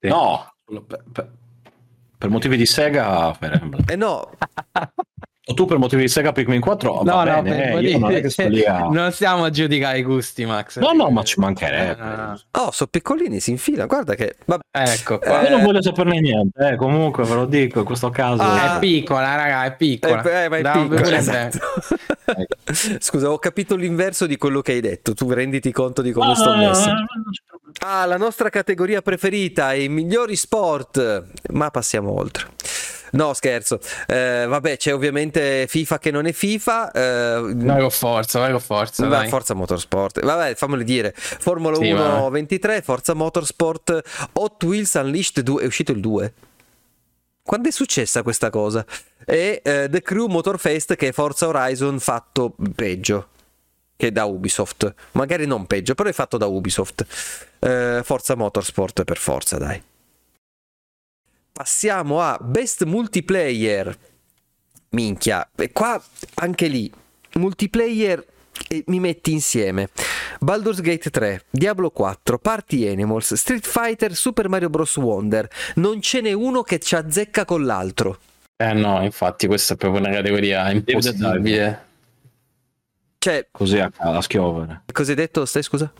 Sì. No, per, per- per motivi di Sega, Fire Emblem. Eh no, O tu per motivi di Sega Pikmin 4 No, va no, bene, per eh, io non è che sto lì a... non stiamo a giudicare i gusti, Max. No, no, ma ci mancherebbe. Ah, Oh, sono piccolini, si infila. Guarda che. vabbè. ecco qua. io non voglio saperne niente, eh, comunque ve lo dico in questo caso. Ah, È piccola, raga, è piccola. Eh, eh, ma è pure esatto. bene. Scusa, ho capito l'inverso di quello che hai detto. Tu renditi conto di come No, sto no, no, messo. no, no. Ah, la nostra categoria preferita, i migliori sport. Ma passiamo oltre. No, scherzo. Eh, vabbè, c'è ovviamente FIFA che non è FIFA. Eh, Vai con forza, vai con forza. Va, dai. Forza Motorsport, vabbè, fammelo dire. Formula Sì, 1 va. 23, Forza Motorsport, Hot Wheels Unleashed 2, è uscito il 2. Quando è successa questa cosa? E eh, The Crew Motorfest che è Forza Horizon fatto peggio che da Ubisoft. Magari non peggio, però è fatto da Ubisoft. Eh, Forza Motorsport per forza, dai. Passiamo a Best Multiplayer. Minchia, e qua anche lì multiplayer e mi metti insieme Baldur's Gate 3, Diablo 4, Party Animals, Street Fighter, Super Mario Bros. Wonder. Non ce n'è uno che ci azzecca con l'altro. Eh no, infatti questa è proprio una categoria impossibile. Cioè, Così a, a schiovere. cosa hai detto? Stai scusa?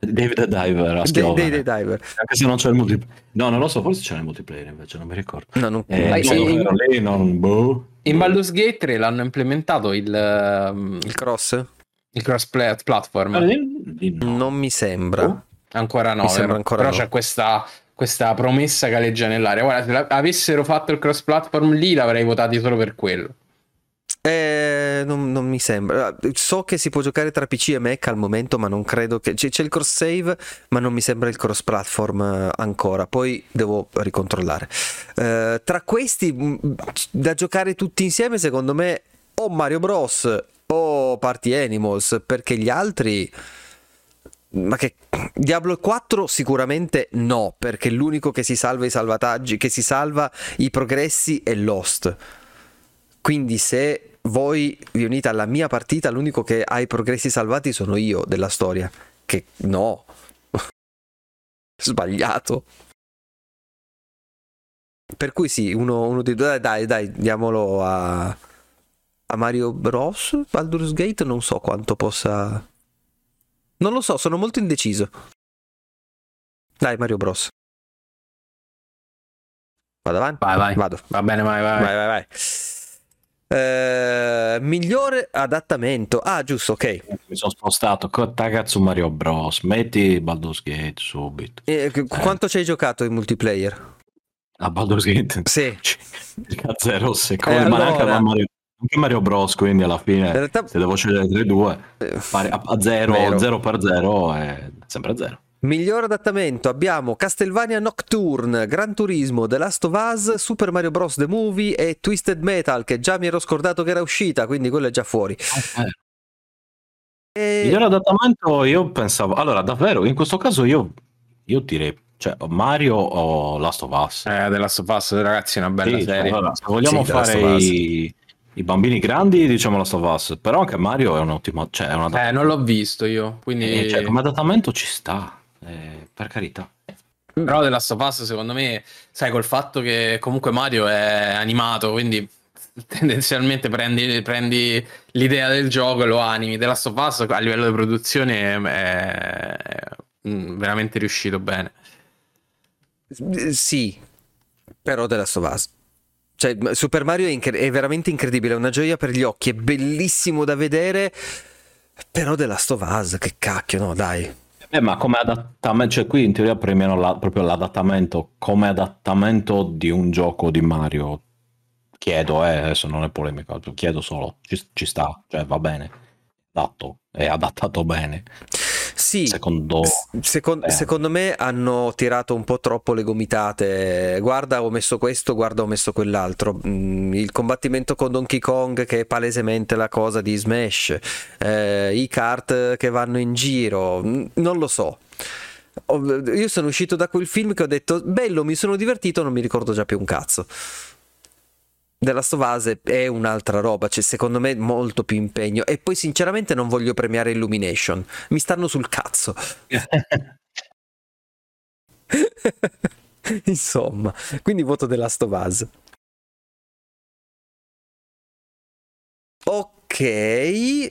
David the Diver a schiovere. dei- dei diver. Anche se non c'è il multiplayer. No, non lo so, forse c'è il multiplayer invece, non mi ricordo. No, non... Eh, Vai, no, in- lì, non... boh. In Baldur's Gate 3 l'hanno implementato il, ehm, Il cross? il cross plat- platform. Ah, lì- lì no. Non mi sembra. Oh. Ancora no, Mi sembra vero? ancora però no. c'è questa, questa promessa che aleggia nell'aria. Guarda, se avessero fatto il cross platform lì l'avrei votati solo per quello. Eh, non, non mi sembra. So che si può giocare tra PC e Mac al momento, ma non credo che. C'è, c'è il cross save, ma non mi sembra il cross platform eh, ancora. Poi devo ricontrollare. Eh, tra questi, mh, da giocare tutti insieme, secondo me, o Mario Bros. o Party Animals, perché gli altri. Ma che Diablo 4 sicuramente no, perché l'unico che si salva i salvataggi, che si salva i progressi è Lost. Quindi se voi vi unite alla mia partita, l'unico che ha i progressi salvati sono io della storia. Che no. Sbagliato. Per cui sì, uno, uno dei due, dai, dai, diamolo a, a Mario Bros. Baldur's Gate, non so quanto possa... Non lo so, sono molto indeciso. Dai, Mario Bros. Vado avanti? Vai, vai. Vado. Va bene, vai, vai. Vai, vai, vai. Eh, migliore adattamento. Ah, giusto, ok. Mi sono spostato. Tagazu Mario Bros. Metti Baldur's Gate subito. Eh, qu- quanto ci hai giocato in multiplayer? A Baldur's Gate. Sì. Circa zero secondi. Eh, allora- a Mario, anche Mario Bros. Quindi alla fine, In realtà- se devo scegliere tra i due, Eh, a, a zero, Vero. zero per zero è sempre zero. Miglior adattamento abbiamo Castlevania Nocturne, Gran Turismo, The Last of Us, Super Mario Bros. The Movie e Twisted Metal, che già mi ero scordato che era uscita, quindi quello è già fuori. E- Miglior adattamento io pensavo, allora davvero, in questo caso io, io direi, cioè Mario o Last of Us. Eh, The Last of Us, ragazzi, è una bella Sì, serie. allora, se vogliamo Sì, fare i, i bambini grandi, diciamo Last of Us, però anche Mario è un ottimo, cioè è un adattamento, Eh, non l'ho visto io, quindi... cioè, come adattamento ci sta, eh, per carità. Però The Last of Us, secondo me, sai, col fatto che comunque Mario è animato, quindi tendenzialmente prendi, prendi l'idea del gioco e lo animi. The Last of Us a livello di produzione è, mm, veramente riuscito bene. Sì, però The Last of Us. Cioè, Super Mario è, incre- è veramente incredibile, è una gioia per gli occhi, è bellissimo da vedere. Però The Last of Us, che cacchio, no, dai. Eh, ma come adattamento, cioè qui in teoria premiano la- proprio l'adattamento come adattamento di un gioco di Mario. Chiedo, eh, adesso non è polemica, chiedo solo, ci, ci sta, cioè va bene, adatto, è adattato bene. Sì, Secondo... Secon- secondo me hanno tirato un po' troppo le gomitate. Guarda, ho messo questo, guarda, ho messo quell'altro. Mm, il combattimento con Donkey Kong, che è palesemente la cosa di Smash, eh, i kart che vanno in giro, mm, non lo so. Io sono uscito da quel film che ho detto bello, mi sono divertito, non mi ricordo già più un cazzo. The Last of Us è- un'altra roba, cioè secondo me molto più impegno. E poi sinceramente non voglio premiare Illumination, mi stanno sul cazzo. Insomma, quindi voto The Last of Us. Ok.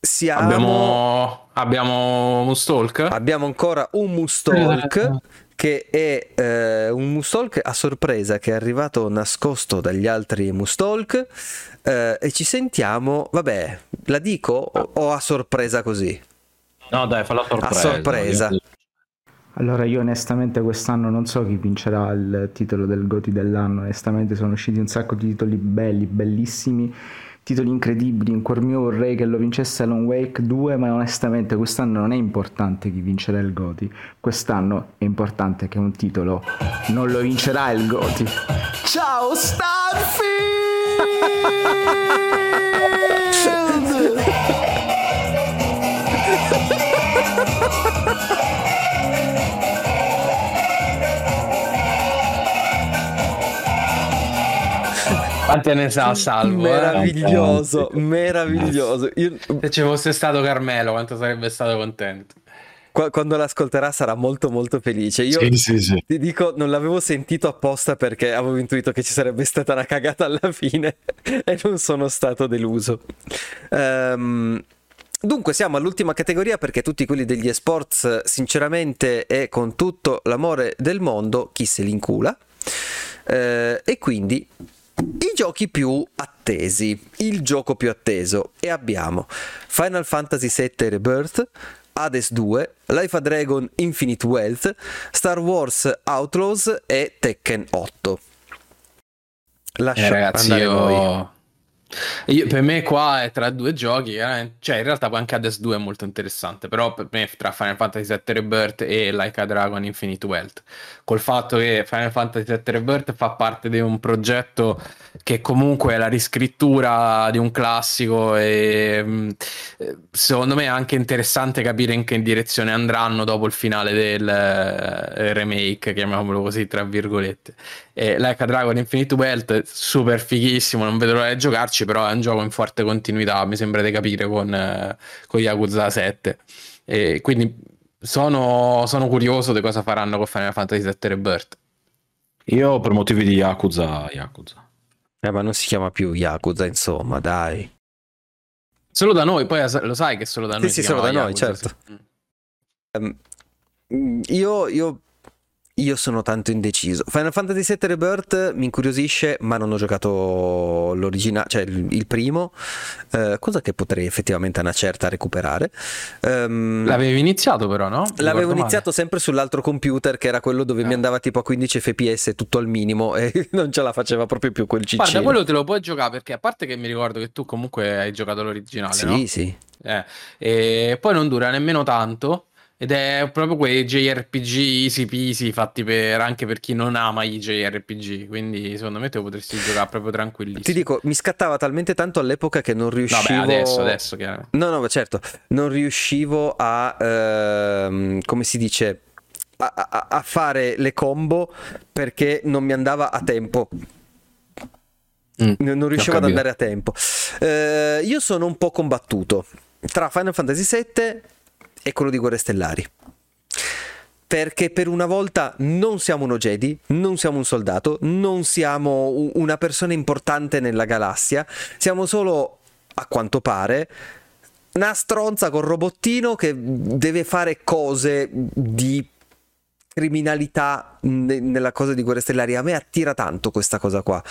Siamo... Abbiamo, abbiamo Mustalk? Abbiamo ancora un Mustalk che è eh, un Mustalk a sorpresa che è arrivato nascosto dagli altri Mustalk eh, e ci sentiamo, vabbè, la dico o, o a sorpresa così? No dai, falla sorpresa. A sorpresa. Allora io onestamente quest'anno non so chi vincerà il titolo del Goti dell'anno, onestamente sono usciti un sacco di titoli belli, bellissimi, titoli incredibili, in cuor mio vorrei che lo vincesse Alan Wake 2, ma onestamente quest'anno non è importante chi vincerà il Goti, quest'anno è importante che un titolo non lo vincerà il Goti. Ciao Starfield! Quante ne sa salvo? Meraviglioso, eh? meraviglioso. Io... Se ci fosse stato Carmelo, quanto sarebbe stato contento. Quando l'ascolterà sarà molto molto felice. Io sì, sì, sì. ti dico, non l'avevo sentito apposta perché avevo intuito che ci sarebbe stata una cagata alla fine e non sono stato deluso. Um, Dunque siamo all'ultima categoria perché tutti quelli degli esports sinceramente e con tutto l'amore del mondo chi se li incula eh, e quindi i giochi più attesi, il gioco più atteso e abbiamo Final Fantasy VII Rebirth, Hades 2, Life a Dragon Infinite Wealth, Star Wars Outlaws e Tekken 8. Lascio eh ragazzi, io... Io, per me qua è tra due giochi, eh? cioè in realtà anche Hades 2 è molto interessante, però per me tra Final Fantasy VII Rebirth e Like a Dragon Infinite Wealth, col fatto che Final Fantasy VII Rebirth fa parte di un progetto che comunque è la riscrittura di un classico e mm, secondo me è anche interessante capire in che direzione andranno dopo il finale del eh, remake, chiamiamolo così tra virgolette. E like a Dragon Infinite Wealth super fighissimo, non vedo l'ora di giocarci, però è un gioco in forte continuità, mi sembra di capire con, eh, con Yakuza 7. E quindi sono, sono curioso di cosa faranno con Final Fantasy 7 Rebirth. Io per motivi di Yakuza, Yakuza. Eh, ma non si chiama più Yakuza, insomma, dai. Solo da noi, poi lo sai che solo da noi. Sì, sì, solo da noi, certo. Sì. Um, io, io io sono tanto indeciso. Final Fantasy VII Rebirth mi incuriosisce, ma non ho giocato l'originale, cioè il, primo, eh, cosa che potrei effettivamente a una certa recuperare. Um, L'avevi iniziato però, no? Mi l'avevo iniziato male. sempre sull'altro computer, che era quello dove eh. mi andava tipo a 15 fps tutto al minimo e non ce la faceva proprio più quel CC. Guarda, quello te lo puoi giocare perché a parte che mi ricordo che tu comunque hai giocato l'originale, sì, no? Sì, eh, e poi non dura nemmeno tanto ed è proprio quei JRPG easy peasy fatti per, anche per chi non ama i JRPG. Quindi secondo me te lo potresti giocare proprio tranquillissimo. Ti dico, mi scattava talmente tanto all'epoca che non riuscivo. Vabbè, adesso, adesso, chiaramente. No, no, certo. Non riuscivo a. Ehm, come si dice? A, a, a, fare le combo perché non mi andava a tempo. Mm, non riuscivo ad andare a tempo. Eh, io sono un po' combattuto tra Final Fantasy VII è quello di Guerre Stellari. Perché per una volta non siamo uno Jedi, non siamo un soldato, non siamo una persona importante nella galassia, siamo solo, a quanto pare, una stronza con robottino che deve fare cose di criminalità nella cosa di Guerre Stellari. A me attira tanto questa cosa qua.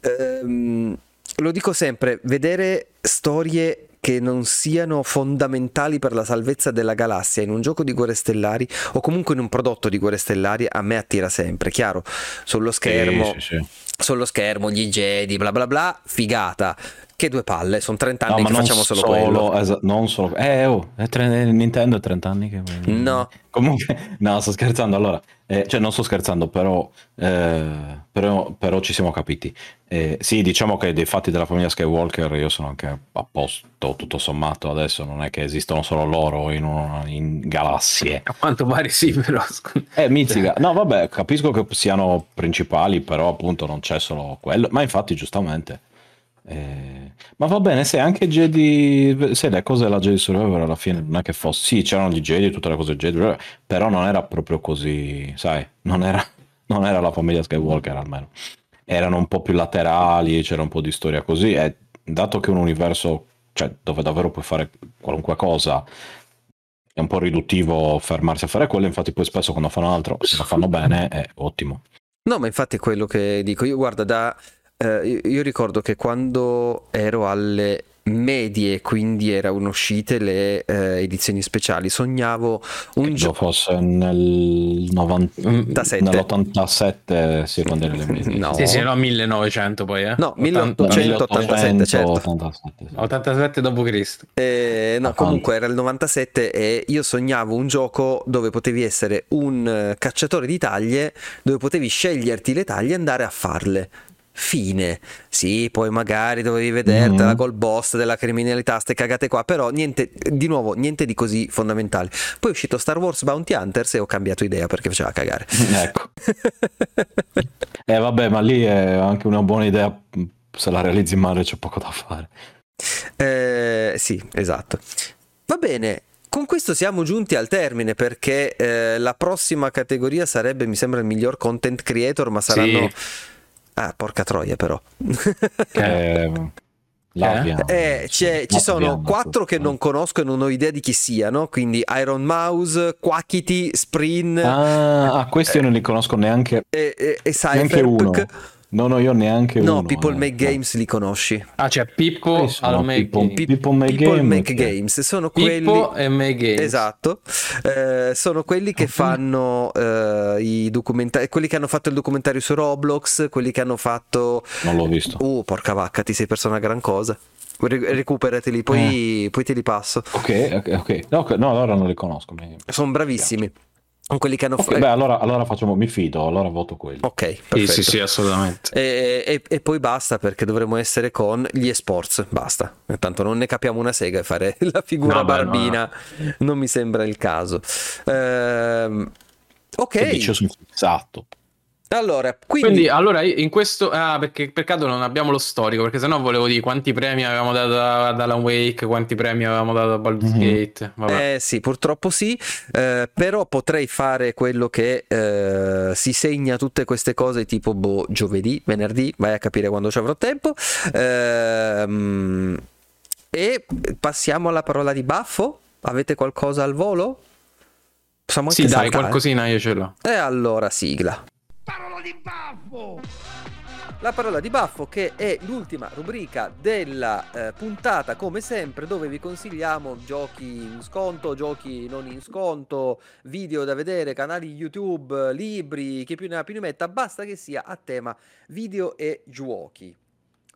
Ehm, lo dico sempre, vedere storie che non siano fondamentali per la salvezza della galassia in un gioco di guerre stellari o comunque in un prodotto di guerre stellari a me attira sempre, chiaro, sullo schermo, sì, sì, sì. sullo schermo gli Jedi, bla bla bla, figata. Che due palle, sono 30 anni no, che facciamo solo, solo quello. Esa- non solo, eh, oh, è tre- Nintendo è 30 anni che... No. Comunque, no, sto scherzando. Allora, eh, cioè non sto scherzando, però, eh, però, però ci siamo capiti. Eh, sì, diciamo che dei fatti della famiglia Skywalker io sono anche a posto, tutto sommato. Adesso non è che esistono solo loro in, una, in galassie. A quanto pare sì, però. Eh, mizzica. No, vabbè, capisco che siano principali, però appunto non c'è solo quello. Ma infatti, giustamente eh, ma va bene, se anche Jedi, se le cose della Jedi Survivor alla fine non è che fosse, sì, c'erano gli Jedi, tutte le cose Jedi, però non era proprio così, sai, non era, non era la famiglia Skywalker almeno. Erano un po' più laterali, c'era un po' di storia così e dato che un universo cioè, dove davvero puoi fare qualunque cosa, è un po' riduttivo fermarsi a fare quello, infatti poi spesso quando fanno altro, se lo fanno bene, è ottimo. No, ma infatti è quello che dico. Io guarda, da, eh, io, ricordo che quando ero alle medie, quindi erano uscite le eh, edizioni speciali. Sognavo un gioco. fosse nel 90 97. nell'87, sì, quando ero alle medie. No. Sì, sì, no, 1900 poi, eh. No, 80 1887, certo. 1887, sì. 87 d.C. Eh, no, comunque era il 97 e io sognavo un gioco dove potevi essere un eh, cacciatore di taglie, dove potevi sceglierti le taglie e andare a farle. Fine. Sì, poi magari dovevi vedertela Mhm. col boss della criminalità, ste cagate qua, però niente, di nuovo, niente di così fondamentale. Poi è uscito Star Wars Bounty Hunters e ho cambiato idea perché faceva cagare. Ecco. Eh vabbè, ma lì è anche una buona idea, se la realizzi male c'è poco da fare. Eh, sì, esatto. Va bene. Con questo siamo giunti al termine perché eh, la prossima categoria sarebbe, mi sembra, il miglior content creator, ma saranno... Ah, porca troia però. Eh. Eh, c'è- ci sono quattro che non conosco e non ho idea di chi siano, quindi Iron Mouse, Quackity, Sprin Ah, ah, questi io non li conosco neanche, e, e, e neanche uno. Cypherpunk. No, no, io neanche uno. No, People eh. Make Games li conosci. Ah, c'è Pippo, al Make People- Games. People Make People Game, Make. Games sono quelli Pippo e Make Games. Esatto, Eh, sono quelli che fanno eh, i documentari, quelli che hanno fatto il documentario su Roblox, quelli che hanno fatto... Non l'ho visto. Uh, porca vacca, ti sei perso una gran cosa. Re- recuperateli, poi, Eh. poi te li passo. Ok, ok, ok. No, no, allora non li conosco. Mi- Sono bravissimi. Sono quelli che hanno Ok, fatto... beh, allora, allora facciamo, mi fido, allora voto quelli. Ok, Sì, perfetto. sì, sì, assolutamente. E, e- e poi basta perché dovremo essere con gli esports, basta. Tanto non ne capiamo una sega e fare la figura No, beh, barbina non mi sembra il caso. Ehm, ok, fissato. Allora, quindi, Quindi, allora, in questo... Ah, perché peccato non abbiamo lo storico, perché sennò volevo dire quanti premi avevamo dato ad Alan Wake, quanti premi avevamo dato a Baldur's Mhm. Gate. Vabbè. Eh sì, purtroppo sì, eh, però potrei fare quello che eh, si segna tutte queste cose tipo boh, giovedì, venerdì, vai a capire quando ci avrò tempo. Ehm, e passiamo alla parola di baffo. Avete qualcosa al volo? Possiamo sì, dai, saltare? qualcosina io ce l'ho. E allora sigla. La parola di baffo che è l'ultima rubrica della eh, puntata come sempre dove vi consigliamo giochi in sconto, giochi non in sconto, video da vedere, canali YouTube, libri, chi più ne ha più ne metta, basta che sia a tema video e giochi.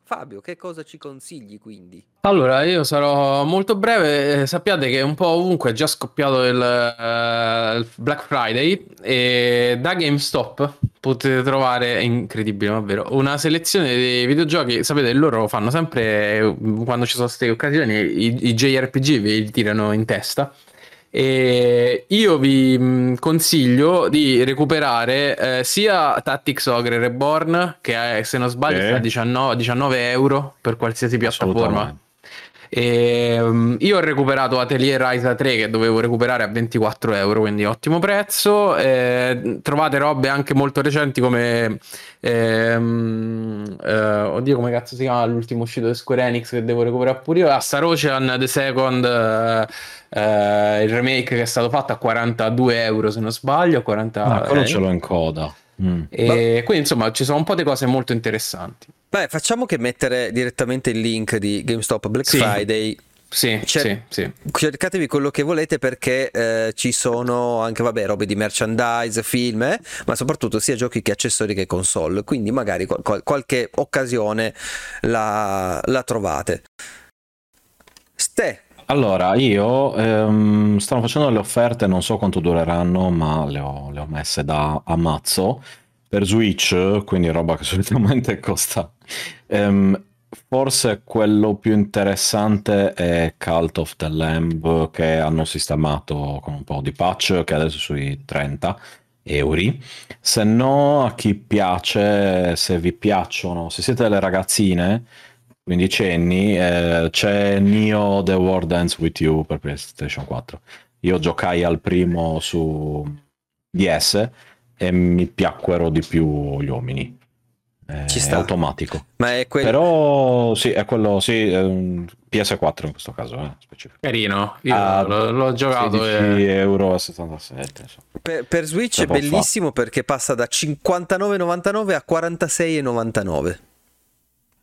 Fabio, che cosa ci consigli quindi? Allora, io sarò molto breve. eh, Sappiate che un po' ovunque è già scoppiato il, eh, il Black Friday e da GameStop potete trovare, è incredibile, ma una selezione di videogiochi. Sapete, loro fanno sempre, eh, quando ci sono queste occasioni, i, i JRPG vi tirano in testa. E io vi mh, consiglio di recuperare eh, sia Tactics Ogre Reborn, che è, se non sbaglio sta a 19, 19 euro per qualsiasi piattaforma. E, um, io ho recuperato Atelier Ryza 3 che dovevo recuperare a 24 euro, quindi ottimo prezzo. Eh, trovate robe anche molto recenti come. ehm, eh, oddio, come cazzo si chiama l'ultimo uscito di Square Enix che devo recuperare pure io? Ah, Star Ocean The Second, eh, eh, il remake che è stato fatto a 42 euro se non sbaglio. 40, Ah, quello eh. ce l'ho in coda. Mm. E quindi insomma ci sono un po' di cose molto interessanti. Beh, facciamo che mettere direttamente il link di GameStop Black Sì. Friday Sì, Cer- sì, sì. cercatevi quello che volete perché eh, ci sono anche vabbè robe di merchandise, film, eh, ma soprattutto sia giochi che accessori che console, quindi magari qual- qual- qualche occasione la, la trovate. Ste, Allora, io ehm, stanno facendo le offerte, non so quanto dureranno, ma le ho, le ho messe da ammazzo per Switch, quindi roba che solitamente costa. Ehm, forse quello più interessante è Cult of the Lamb che hanno sistemato con un po' di patch, che adesso è sui 30 euro. Se no, a chi piace, se vi piacciono, se siete delle ragazzine quindicenni, eh, c'è Neo The World Ends With You per PlayStation 4. Io giocai al primo su DS e mi piacquero di più gli uomini. È Ci sta. automatico. Ma è quel... Però sì, è quello, sì, è un PS4 in questo caso, eh, specifico. Carino, io Ah, l'ho, l'ho giocato 16 e... euro a 77. insomma. per, per Switch è bellissimo perché passa da 59,99 a 46,99.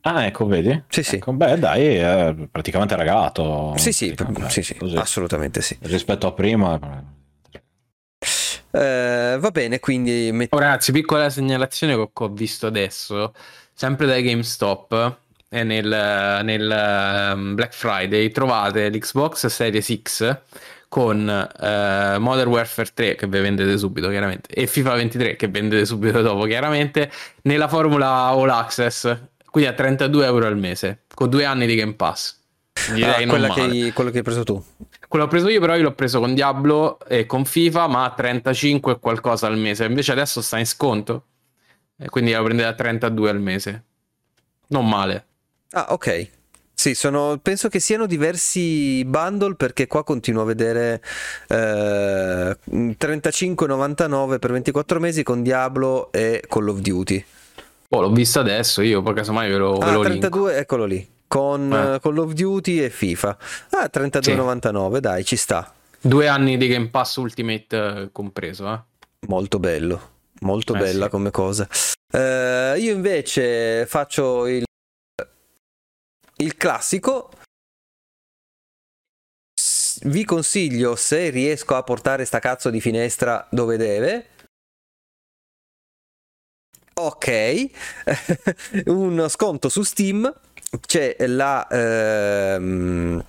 Ah, ecco, vedi? Sì, sì. Ecco, beh, dai, è praticamente ragato. Sì, sì, Praticamente, sì, sì, assolutamente sì. Rispetto a prima, Eh, va bene, quindi met- Oh, ragazzi, piccola segnalazione che ho visto adesso, sempre da GameStop, e nel, nel ehm, Black Friday trovate l'Xbox Series X con eh, Modern Warfare 3 che vi vendete subito chiaramente e FIFA 23 che vendete subito dopo chiaramente nella formula All Access quindi a 32 euro al mese con due anni di Game Pass direi Ah, non quella che hai, quello che hai preso tu. Quello l'ho preso io, però io l'ho preso con Diablo e con FIFA, ma a 35 e qualcosa al mese. Invece adesso sta in sconto. E quindi la prendete a 32 al mese. Non male. Ah, ok. Sì, sono, penso che siano diversi bundle perché qua continuo a vedere eh, 35,99 per 24 mesi con Diablo e Call of Duty. Oh, l'ho visto adesso io, poi casomai ve lo, ve Ah, lo linko. 32, eccolo lì. Con Eh. eh, Call of Duty e FIFA. Ah, 32,99, dai, ci sta. Due anni di Game Pass Ultimate eh, compreso, eh. Molto bello, molto Eh, bella sì. come cosa. Eh, io invece faccio il, il classico. Vi consiglio se riesco a portare sta cazzo di finestra dove deve. Ok, uno sconto su Steam. C'è la, ehm,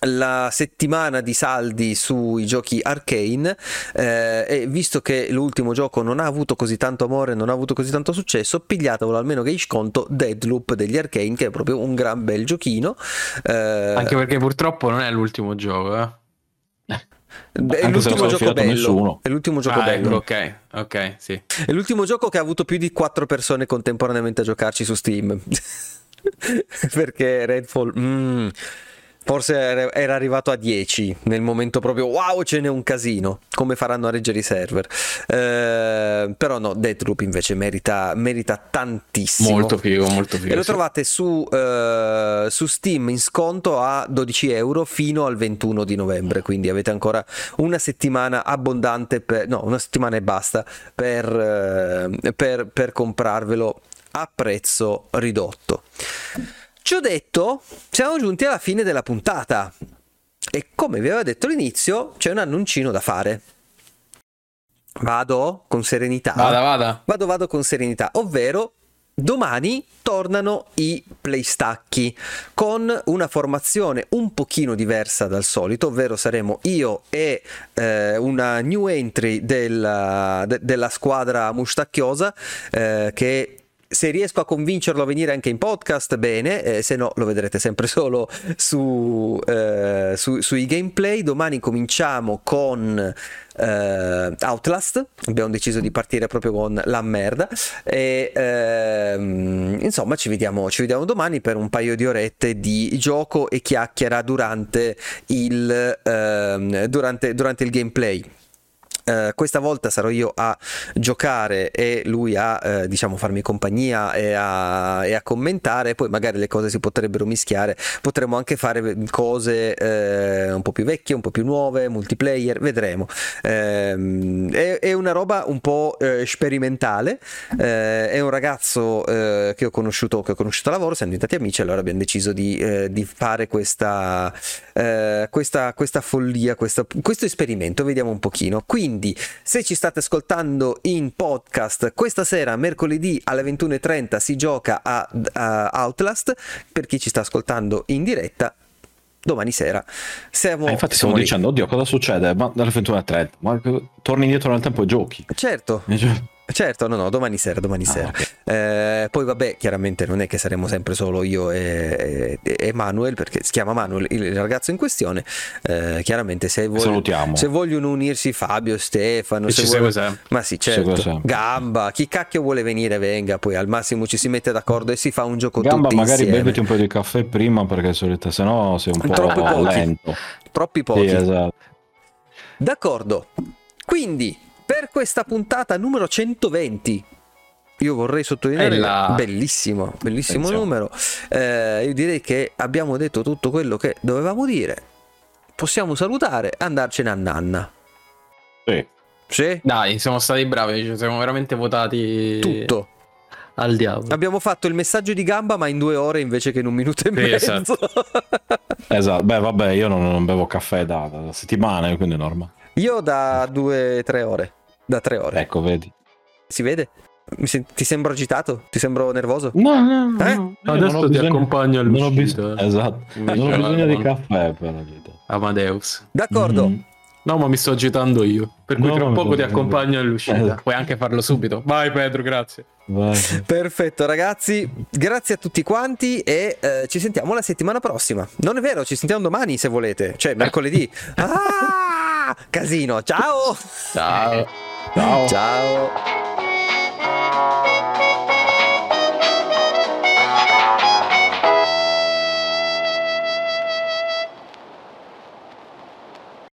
la settimana di saldi sui giochi arcane eh, e visto che l'ultimo gioco non ha avuto così tanto amore, non ha avuto così tanto successo, pigliatevelo almeno che sconto Deadloop degli arcane che è proprio un gran bel giochino. Eh, Anche perché purtroppo non è l'ultimo gioco, eh. beh, è l'ultimo gioco bello. nessuno. È l'ultimo gioco Ah, bello. ecco, ok, ok, sì. È l'ultimo gioco che ha avuto più di 4 persone contemporaneamente a giocarci su Steam. Perché Redfall mm, forse era arrivato a 10 nel momento proprio wow ce n'è un casino come faranno a reggere i server Eh, però no Deathloop invece merita, merita tantissimo Molto figo, molto figo. e lo sì. trovate su, eh, su Steam in sconto a 12 euro fino al 21 di novembre, quindi avete ancora una settimana abbondante, per, no, una settimana e basta per, eh, per, per comprarvelo a prezzo ridotto. Ci ho detto, siamo giunti alla fine della puntata e come vi avevo detto all'inizio c'è un annuncino da fare. Vado con serenità. Vada, vada. Vado, vado con serenità, ovvero domani tornano i playstacchi con una formazione un pochino diversa dal solito, ovvero saremo io e eh, una new entry della, de- della squadra mustacchiosa eh, che se riesco a convincerlo a venire anche in podcast, bene, eh, se no lo vedrete sempre solo su, eh, su- sui gameplay. Domani cominciamo con eh, Outlast, abbiamo deciso di partire proprio con la merda e ehm, insomma ci vediamo, ci vediamo domani per un paio di orette di gioco e chiacchiera durante il, ehm, durante, durante il gameplay. Eh, questa volta sarò io a giocare e lui a eh, diciamo farmi compagnia e a, e a commentare. Poi magari le cose si potrebbero mischiare. Potremmo anche fare cose eh, un po' più vecchie un po' più nuove multiplayer vedremo. Ehm, è, è una roba un po' eh, sperimentale. Eh, è un ragazzo eh, che ho conosciuto che ho conosciuto a lavoro siamo diventati amici allora abbiamo deciso di, eh, di fare questa, eh, questa, questa follia questo, questo esperimento. Vediamo un pochino. Quindi se ci state ascoltando in podcast questa sera mercoledì alle 21.30 si gioca a, a Outlast per chi ci sta ascoltando in diretta domani sera siamo, Eh, infatti lì. dicendo, oddio, cosa succede? Ma dalle 21.30, ma torni indietro nel tempo e giochi. certo cioè- Certo, no, no, domani sera, domani Ah, sera. ok. Eh, poi vabbè, chiaramente non è che saremo sempre solo io e, e- e Manuel, perché si chiama Manuel il, ragazzo in questione. Eh, chiaramente se, voglio- se vogliono unirsi Fabio, Stefano, se segue sempre. ma sì, certo. Gamba, chi cacchio vuole venire venga, poi al massimo ci si mette d'accordo e si fa un gioco Gamba, tutti magari insieme. beviti un po' di caffè prima perché solita, se no sei un po' Troppo pochi. lento. Troppi pochi. Sì, esatto. D'accordo. Quindi, per questa puntata numero 120 io vorrei sottolineare, Bella. bellissimo, bellissimo Attenzione. numero. Eh, io direi che abbiamo detto tutto quello che dovevamo dire. Possiamo salutare e andarcene a nanna. Sì. Sì? Dai, siamo stati bravi, ci siamo veramente votati Tutto. al diavolo. Abbiamo fatto il messaggio di gamba, ma in due ore invece che in un minuto e Sì, mezzo. esatto. Esatto, beh vabbè io non, non bevo caffè da, da settimane, quindi è normale. Io da due, tre ore. Da tre ore. Ecco, vedi. Si vede? Mi sen- ti sembro agitato? Ti sembro nervoso? No, no, Eh? no. Adesso ti bisogno- accompagno non ho all'uscita. bis- Esatto. Non ho bisogno di no. caffè per la vita. Amadeus. D'accordo. Mhm. No, ma mi sto agitando io. Per cui No, tra no, poco ti accompagno all'uscita. Eh. Puoi anche farlo subito. Vai, Pedro, grazie. Vai. Perfetto ragazzi, grazie a tutti quanti e eh, ci sentiamo la settimana prossima. Non è vero, ci sentiamo domani se volete, cioè mercoledì. Ah, casino, ciao! Ciao. Ciao. Ciao!